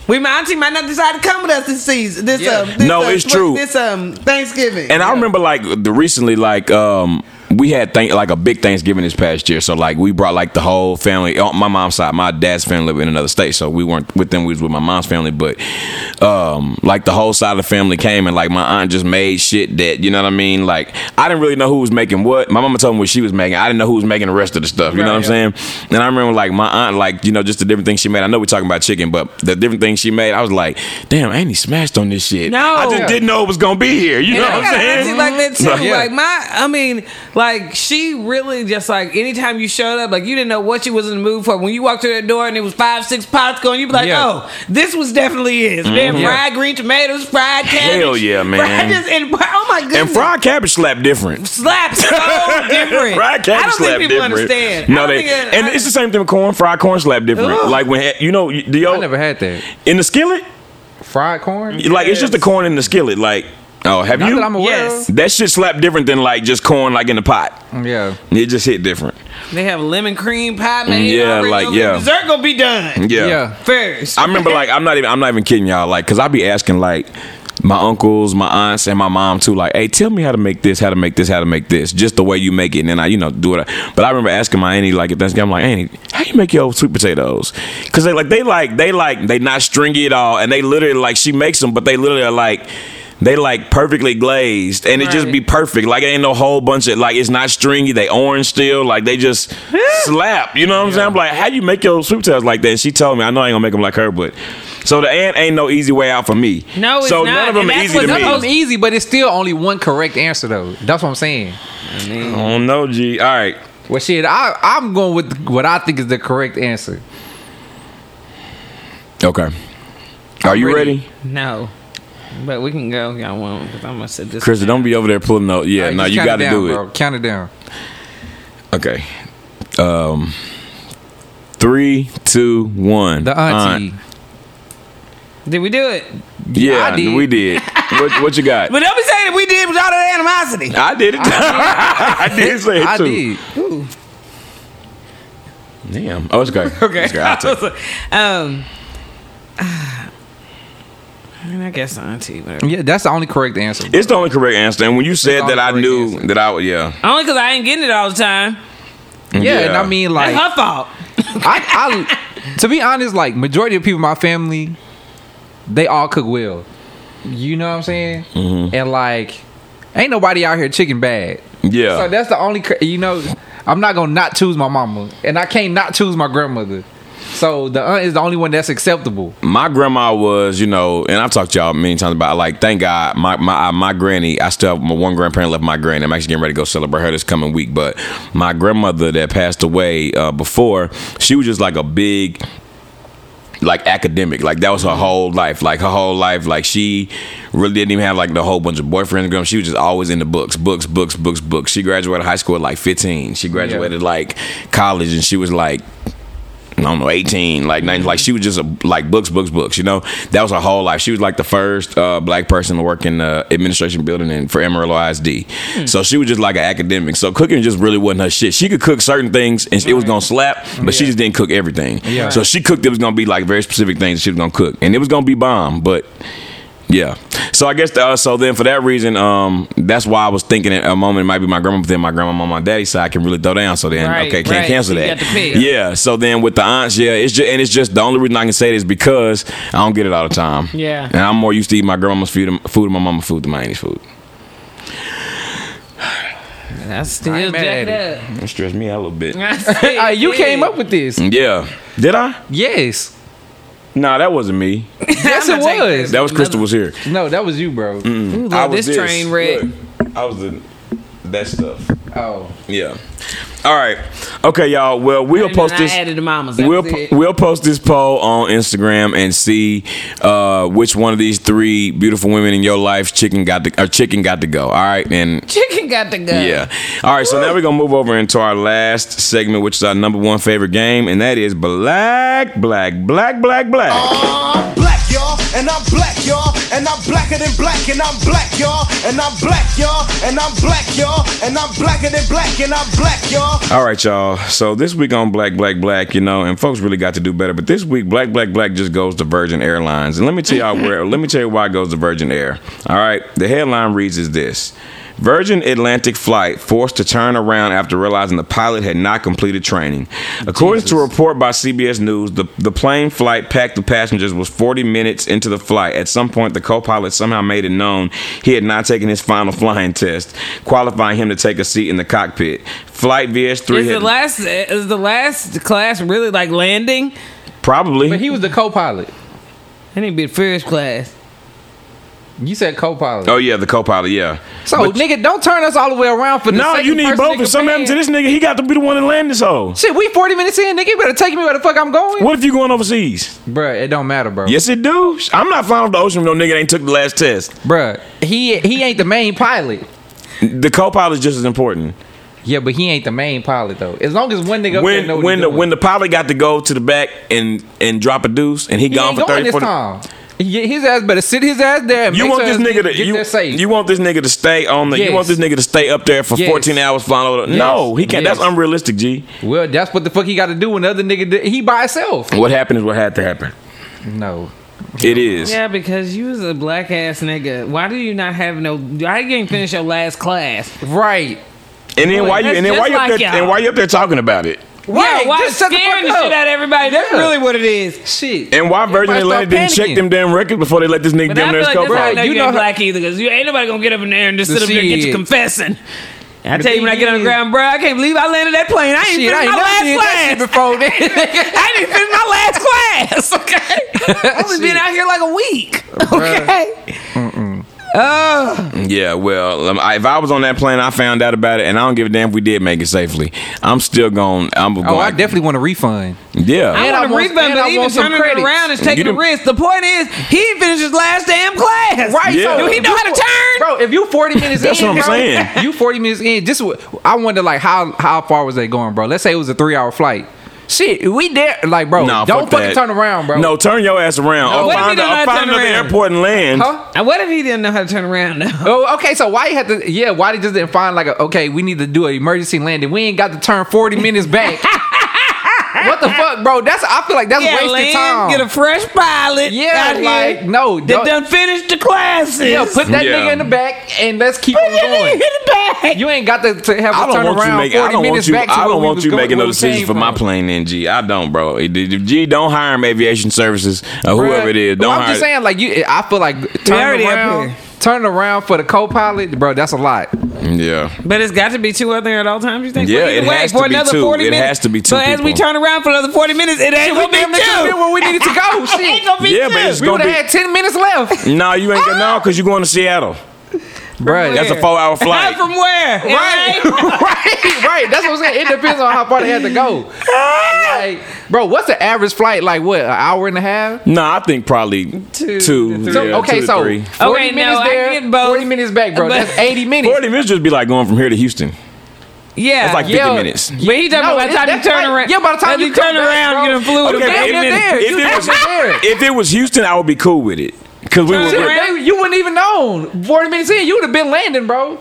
We my auntie might not decide to come with us this season. This Yeah. um, this, No, uh, it's true. This um Thanksgiving. And I remember like the recently like um we had th- like a big Thanksgiving this past year, so like we brought like the whole family. On my mom's side, my dad's family lived in another state, so we weren't with them. We was with my mom's family, but um like the whole side of the family came and like my aunt just made shit that you know what I mean. Like I didn't really know who was making what. My mama told me what she was making. I didn't know who was making the rest of the stuff. You know what I'm saying? And I remember like my aunt, like you know, just the different things she made. I know we're talking about chicken, but the different things she made, I was like, damn, Annie smashed on this shit. No. I just Yeah. didn't know it was gonna be here. You And know I what I'm saying? like that too. Yeah. Like my, I mean, like she really just like anytime you showed up, like you didn't know what she was in the mood for. When you walked through that door and it was five, six pots going, you'd be like, Yeah. oh, this was definitely it. Mm-hmm. Damn Yeah. fried green tomatoes, fried cabbage. Hell yeah, man. Fried just, and, oh my goodness. And fried cabbage slap different. slaps so different. Fried cabbage I cabbage don't slap think people different. understand. No, they it- and I- it's the same thing with corn. Fried corn slap different. Ugh. Like when you know do y'all I never had that in the skillet, fried corn. like it's just the corn in the skillet. Like oh, have Not you? that I'm aware Yes. that shit slap different than like just corn like in the pot. Yeah. It just hit different. they have lemon cream pie made. Yeah, already. like, Okay, yeah. dessert gonna be done Yeah. Yeah. first. I remember like I'm not even I'm not even kidding y'all like because I be asking like my uncles, my aunts, and my mom too. Like, hey, tell me how to make this, how to make this, how to make this, just the way you make it, and then I, you know, do it. But I remember asking my auntie like at Thanksgiving, I'm like, Auntie, how you make your sweet potatoes? Because they like they like they like they not stringy at all, and they literally like she makes them, but they literally are like. They like perfectly glazed, and it just be perfect. Like it ain't no whole bunch of like it's not stringy. They orange still. Like they just slap. You know what I'm saying? I'm like, how you make your sweet potatoes like that? And she told me, I know I ain't gonna make them like her, but so the ant ain't no easy way out for me. No, it's so not, none of them and are easy to what me. None of them easy, but it's still only one correct answer though. That's what I'm saying. I don't know, G. All right, Well, shit, I I'm going with what I think is the correct answer. okay. Are you ready. ready, No. But we can go. Y'all want because I'm gonna sit this. Chris, Don't be over there pulling out. Yeah, All right, no, just you count got to down, do it. bro. Count it down. Okay. Um, three, two, one. The auntie. Aunt. Did we do it? Yeah, I did. we did. what, what you got? But don't be saying that we did without that animosity. I did it. I did say it I too. did. Damn. Oh, it's okay. Okay. It's okay. I'll take it. um. I mean, I guess auntie, whatever. Yeah, that's the only correct answer. It's the only correct answer. And when you said that, I knew answer. that I would. Yeah. Only because I ain't getting it all the time. yeah, and I mean like That's her fault. I, I to be honest, like majority of people in my family, they all cook well. You know what I'm saying? Mm-hmm. And like, ain't nobody out here chicken bad. Yeah. So that's the only. You know, I'm not gonna not choose my mama, and I can't not choose my grandmother. So the aunt is the only one that's acceptable. my grandma was, you know, and I've talked to y'all many times about like, thank God, my my my granny. I still have my one grandparent left. My granny. I'm actually getting ready to go celebrate her this coming week. But my grandmother that passed away uh, before, she was just like a big. Like academic, like that was her whole life. Like her whole life, like she really didn't even have like the whole bunch of boyfriends. Girl, she was just always in the books, books, books, books, books. She graduated high school at like 15. She graduated like college, and she was like I don't know, 18, like 19, like she was just a, like books, books, books, you know? That was her whole life. She was like the first uh, black person to work in the administration building in, for Amarillo ISD. So she was just like an academic. So cooking just really wasn't her shit. She could cook certain things and it was going to slap, but she just didn't cook everything. Yeah. So she cooked, it was going to be like very specific things that she was going to cook. And it was going to be bomb, but yeah. So I guess uh, so. Then for that reason, um, that's why I was thinking at a moment it might be my grandma, but then my grandma on my daddy's side can really throw down. So then, Right, okay, can't right. cancel So that. got to pick. Yeah. So then with the aunts, yeah, it's just and it's just the only reason I can say it is because I don't get it all the time. Yeah. And I'm more used to eating my grandma's food, food and my mama's food than my auntie's food. That's still I ain't mad jacked at up. It stressed me out a little bit. Uh, you came up with this. Yeah. Did I? Yes. Nah, that wasn't me. Yes, I'ma it was. this. That was Crystal was here. No, that was you, bro. Ooh, I was this train wreck. Look, I was the that stuff. Oh. Yeah. All right. Okay, y'all. Well, we'll post this. mamas. We'll was we'll post this poll on Instagram and see uh, which one of these three beautiful women in your life chicken got to or chicken got to go. All right, and Chicken got to go. yeah. All right, so now we're gonna move over into our last segment, which is our number one favorite game, and that is black, black, black, black, black. I'm black, y'all, and I'm black, y'all, and I'm blacker than black, and I'm black, y'all, and I'm black, y'all, and I'm black, y'all, and I'm blacker than black, and I'm black, y'all. All right, y'all. So this week on Black, Black, Black, you know, and folks really got to do better. But this week, Black, Black, Black just goes to Virgin Airlines, and let me tell y'all where. let me tell you why it goes to Virgin Air. All right, the headline reads is this. Virgin Atlantic flight forced to turn around after realizing the pilot had not completed training. According to a report by CBS News, the, the plane flight packed with passengers was 40 minutes into the flight. At some point, the co pilot somehow made it known he had not taken his final flying test, qualifying him to take a seat in the cockpit. Flight VS3 Is the last is the last class really like landing? probably. But he was the co-pilot. I need to be first class. You said co-pilot. oh yeah, the co-pilot. Yeah. so But- nigga, don't turn us all the way around for the no, second you need both. nigga If something happened to this nigga, he got to be the one to land this hoe. Shit, we 40 minutes in, nigga. You better take me where the fuck I'm going. What if you going overseas? Bruh, it don't matter, bro. Yes, it do. I'm not flying off the ocean with no nigga that ain't took the last test. Bruh, he he ain't the main pilot. The co-pilot is just as important. Yeah, but he ain't the main pilot though. As long as one nigga when know what when the doing. when the pilot got to go to the back and and drop a deuce and he, he gone ain't for going 30 this 40 time. He- His ass better sit his ass there. And you make want sure this nigga to you, safe. you want this nigga to stay on the you want this nigga to stay up there for Yes. 14 hours flying over the, Yes. no he can't Yes. that's unrealistic G well, that's what the fuck he got to do when the other nigga did, he by himself. what happened is what had to happen No, it is Yeah, because you was a black ass nigga. Why do you not have no? Why you ain't finish your last class? right. and then why you and then why you up there and why you up there talking about it Right, yeah, why just shut the scaring the, fuck up. shit out of everybody? That's Yeah. really what it is. Shit. and why Virgin Everybody Atlantic didn't check them damn records before they let this nigga But get I in feel there like that's Bro, how I know you you, know black either, because you ain't nobody gonna get up in there and just The sit up there and get you confessing. I tell you when I get on the ground, bro, I can't believe I landed that plane. I ain't Shit, finished I ain't my never last that shit class. before then. I didn't finish my last class. Okay, I've only been out here like a week. Okay. Oh, Yeah, well, um, I, if I was on that plane, I found out about it, and I don't give a damn if we did make it safely. I'm still going. I'm going. oh, I definitely want a refund. Yeah. I And I want a want- refund, but I even want some turning it around is taking a risk. The point is, he didn't his last damn class. Right, Yeah. so Do he if know you how to turn? bro. If you forty minutes That's in, what I'm bro, saying. You forty minutes in. Just what- I wonder, like how how far was they going, bro? Let's say it was a three hour flight. Shit, we there, like, bro. Nah, don't fuck fucking that. turn around, bro. No, turn your ass around. No. Or What if he find, don't know or to find turn another around? airport and land. Huh? And what if he didn't know how to turn around now? Oh, okay. So why you had to? Yeah, why they just didn't find like a? Okay, we need to do an emergency landing. We ain't got to turn forty minutes back. what the fuck, bro? That's I feel like that's Yeah, wasted land, time. get a fresh pilot. Yeah, out like, here no, that don't- done finished the classes. yeah, put that Yeah. nigga in the back and let's keep Put on going. in the back. You ain't got to, to have I to don't turn want you around making. I don't want you. back to I don't want you making no decisions for my plane. Then G, I don't, bro. If G, don't hire him aviation services or whoever it is. Don't well, I'm hire. just saying, like you, I feel like turn turning up around, here. turning around for the co-pilot, bro. That's a lot. Yeah. But it's got to be two out there at all times. You think? Yeah, Well, it way, has for to be another two. Forty It minutes. has to be two So as we turn around for another forty minutes, it ain't We gonna be damn near could've been two. where we needed to go. It ain't gonna be Yeah, two. but it's We gonna would have be. had ten minutes left, No, you ain't gonna ah! no, because you're going to Seattle. Bro. That's a four-hour flight. From where? Right, right, right. That's what I'm saying. It depends on how far they had to go. Like, bro, what's the average flight? Like, what, an hour and a half? No, I think probably Two two. to three. So, yeah, okay, two to so three. 40 Okay, no, minutes I there, get both. 40 minutes back, bro. But- That's 80 minutes. forty minutes just be like going from here to Houston. Yeah, That's like fifty Yeah. minutes. But he talking No, about by the it- time you that's turn like- around. yeah, by the time as you you come turn back, around, bro. you done flew with Okay, a but damn if, damn there. if You it was damn there. if it was Houston, I would be cool with it because we Turn would. around. They- you wouldn't even known. 40 minutes in, you would have been landing, bro.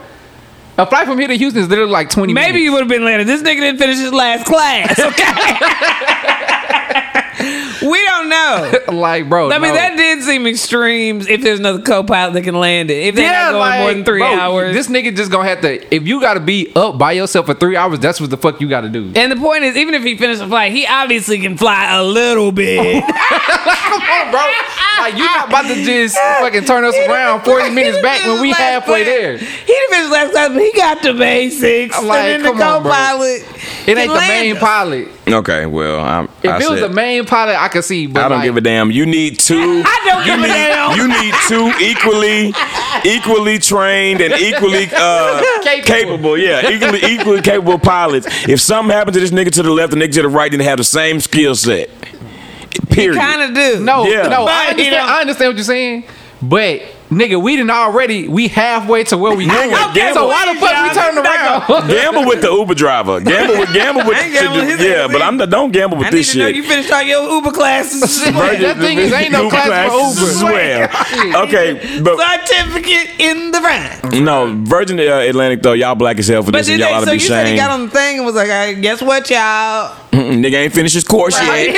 A flight from here to Houston is literally like 20 Maybe you would have been landing. This nigga didn't finish his last class. Okay. we don't know. like, bro. I mean, no. that did seem extremes. If there's another co-pilot that can land it, if they're not going more than three bro, hours. This nigga just gonna have to. If you gotta be up by yourself for three hours, that's what the fuck you gotta do. and the point is, even if he finished the flight, he obviously can fly a little bit. Come on, bro. Like you not about to just fucking turn us around 40 minutes back when we halfway there. He didn't finish last class, but he got the basics. I'm like, and then the come on, bro. co-pilot. It ain't the main us. pilot. Okay, well, I'm, If I it was said- the main pilot, I could see. But I don't like, give a damn. You need two. I don't you give a need, damn. You need two equally, equally trained and equally uh, Capable. capable. Yeah, equally, equally capable pilots. If something happened to this nigga to the left and nigga to the right, then they have the same skill set. Period. Kind of do. No, Yeah. no, But, I you understand. know- I understand what you're saying, but nigga, we didn't already. We halfway to where we going. Okay, so why the fuck we y'all, turn back around? Gamble with the Uber driver. Gamble with gamble with I ain't gambling with yeah, but. I'm the, don't gamble with I need this to know shit. you finished all your Uber classes. Right, that thing is ain't no Uber class for Uber. as well. Okay, but Certificate in the front. no, Virgin uh, Atlantic though, y'all black as hell for But this, and y'all they, ought to so be you said he got on the thing and was like, "Hey, guess what, y'all? Mm-mm, Nigga ain't finished his course yet.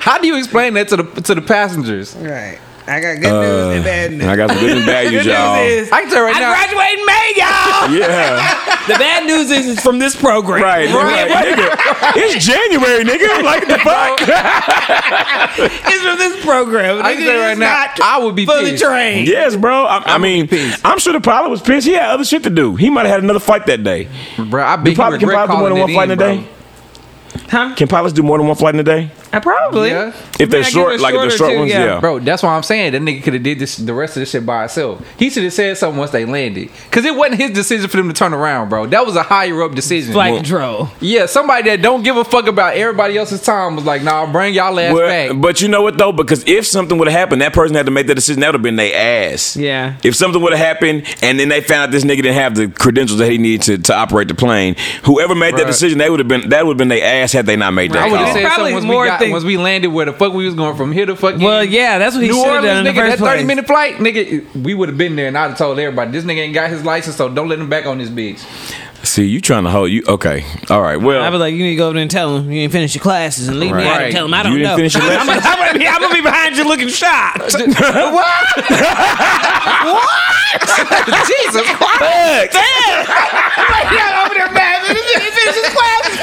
How do you explain that to the to the passengers? Right. I got good news and bad news. Uh, I got some good and bad news, y'all. is I can tell right I now- graduate in May, y'all. Yeah, the bad news is it's from this program. right, right, nigga. It's January, nigga. Like the fuck? It's from this program. I can Nigga, tell right now, I would be fully pissed. trained. yes, bro. I, I mean. I'm sure the pilot was pissed. He had other shit to do. He might have had another fight that day. Bro, I Do bet you pilot, can regret pilots do more than one it flight in in, a day? Huh? Can pilots do more than one flight in a day? Uh, probably. Yeah. If they're I short, like if they're short or short two, ones, yeah. yeah. Bro, that's what I'm saying. That nigga could have did this the rest of this shit by himself. He should have said something once they landed. Cause it wasn't his decision for them to turn around, bro. That was a higher up decision. Flight Well, control. Yeah, somebody that don't give a fuck about everybody else's time was like, nah, I'll bring y'all ass Well, back. but you know what though? Because if something would have happened, that person had to make that decision. That would have been their ass. Yeah. If something would have happened, and then they found out this nigga didn't have the credentials that he needed to, to operate the plane, whoever made that decision, they would have been that would have been their ass had they not made that I would have said Probably something more we got things- once we landed where the fuck we was going from here to fucking Well, yeah, that's what he New should have Orleans, done in nigga. the That first thirty place. minute flight, nigga. We would have been there, and I'd have told everybody this nigga ain't got his license, so don't let him back on this bitch. See, you trying to hold you? Okay, all right. Well, I was like, you need to go over there and tell him you ain't finished your classes and leave me out Right. and tell him I don't didn't know. finish your I'm, gonna, I'm, gonna be, I'm gonna be behind you looking shocked. What? what? Jesus Christ! yeah, over there, man. He finished his classes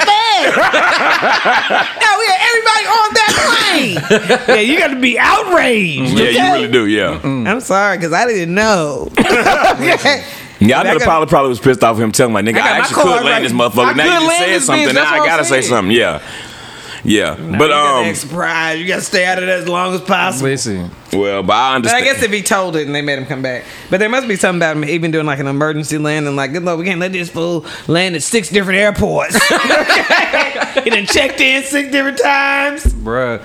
fast. now we had everybody on that plane. yeah, you got to be outraged. yeah, okay? you really do. Yeah, I'm sorry because I didn't know. yeah. I know I the pilot probably was pissed off him telling my nigga, I got I, my actually could land right. this motherfucker. I now you just said something. Now I gotta I'm say something. Yeah, yeah. But but you got um, surprise. You got to stay out of that as long as possible. Listen, well, but I understand. But. I guess if he told it and they made him come back. But there must be something about him even doing like an emergency landing. Like, good lord, we can't let this fool land at six different airports. he done checked in six different times. bruh.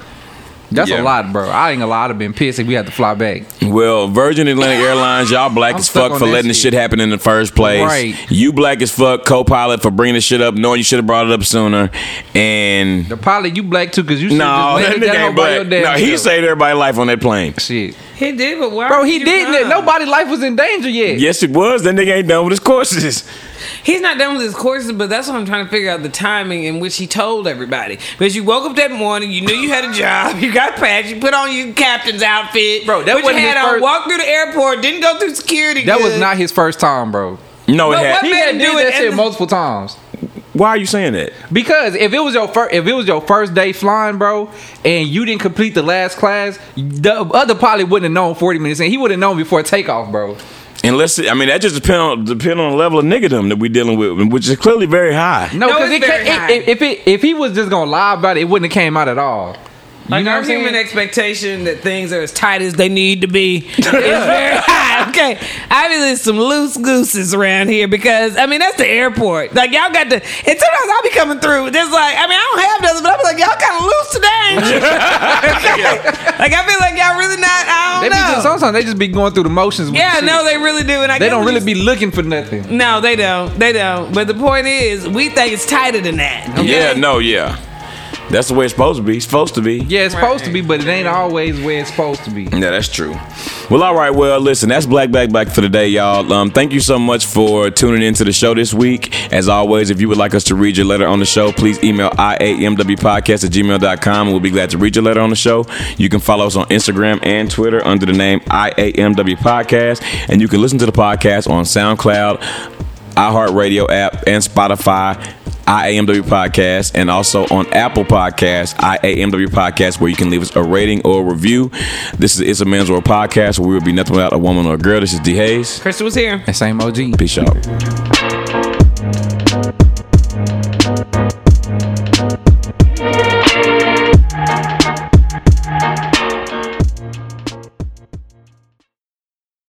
That's Yeah. a lot, bro. I ain't gonna lie, I'd have been pissed if we had to fly back. Well, Virgin Atlantic Airlines, y'all black I'm as fuck for letting this shit. shit happen in the first place. Right. You black as fuck, co-pilot for bringing this shit up, knowing you should have brought it up sooner. And The pilot, you black too, cause you no, that nigga ain't your black. No, he saved everybody's life on that plane. shit, He did, but why? bro. He you didn't. come? Nobody's life was in danger yet. Yes, it was. That nigga ain't done with his courses. He's not done with his courses, but that's what I'm trying to figure out the timing in which he told everybody. Because you woke up that morning, you knew you had a job, you got patched, you put on your captain's outfit, Bro, that put your wasn't hat his on, first- walked through the airport, didn't go through security. That was not his first time, bro. No, it But had. He had him did do it that shit and- multiple times. Why are you saying that? Because if it was your first, if it was your first day flying, bro, and you didn't complete the last class, the other pilot wouldn't have known forty minutes and He would have known before takeoff, bro. Unless I mean that just depend on depend on the level of niggadom that we dealing with, which is clearly very high. No, No, because it's it very can't- high. it- if it if he was just gonna lie about it, it wouldn't have came out at all. You Like know our what I'm saying? human expectation that things are as tight as they need to be is very high. Okay, obviously there's some loose gooses around here because I mean that's the airport. Like y'all got to, and sometimes I'll be coming through. There's like I mean I don't have nothing, but I'm like y'all kind of loose today. like I feel like y'all really not. I They don't be know. just, sometimes they just be going through the motions. With yeah, the no, they really do, and I they don't really just- be looking for nothing. No, they don't. They don't. But the point is, we think it's tighter than that. okay? Yeah, no, yeah. That's the way it's supposed to be. It's supposed to be. Yeah, it's supposed to be, but it ain't always where it's supposed to be. Yeah, that's true. Well, all right. Well, listen, that's Black Black Black for today, y'all. Um, thank you so much for tuning into the show this week. As always, if you would like us to read your letter on the show, please email iamwpodcast at gmail.com and we'll be glad to read your letter on the show. You can follow us on Instagram and Twitter under the name IAMW Podcast. And you can listen to the podcast on SoundCloud, iHeartRadio app, and Spotify. IAMW Podcast and also on Apple Podcasts, IAMW Podcast, where you can leave us a rating or a review. This is It's a Man's World Podcast where we will be nothing without a woman or a girl. This is D Hayes. Crystal was here. And same OG. Peace out.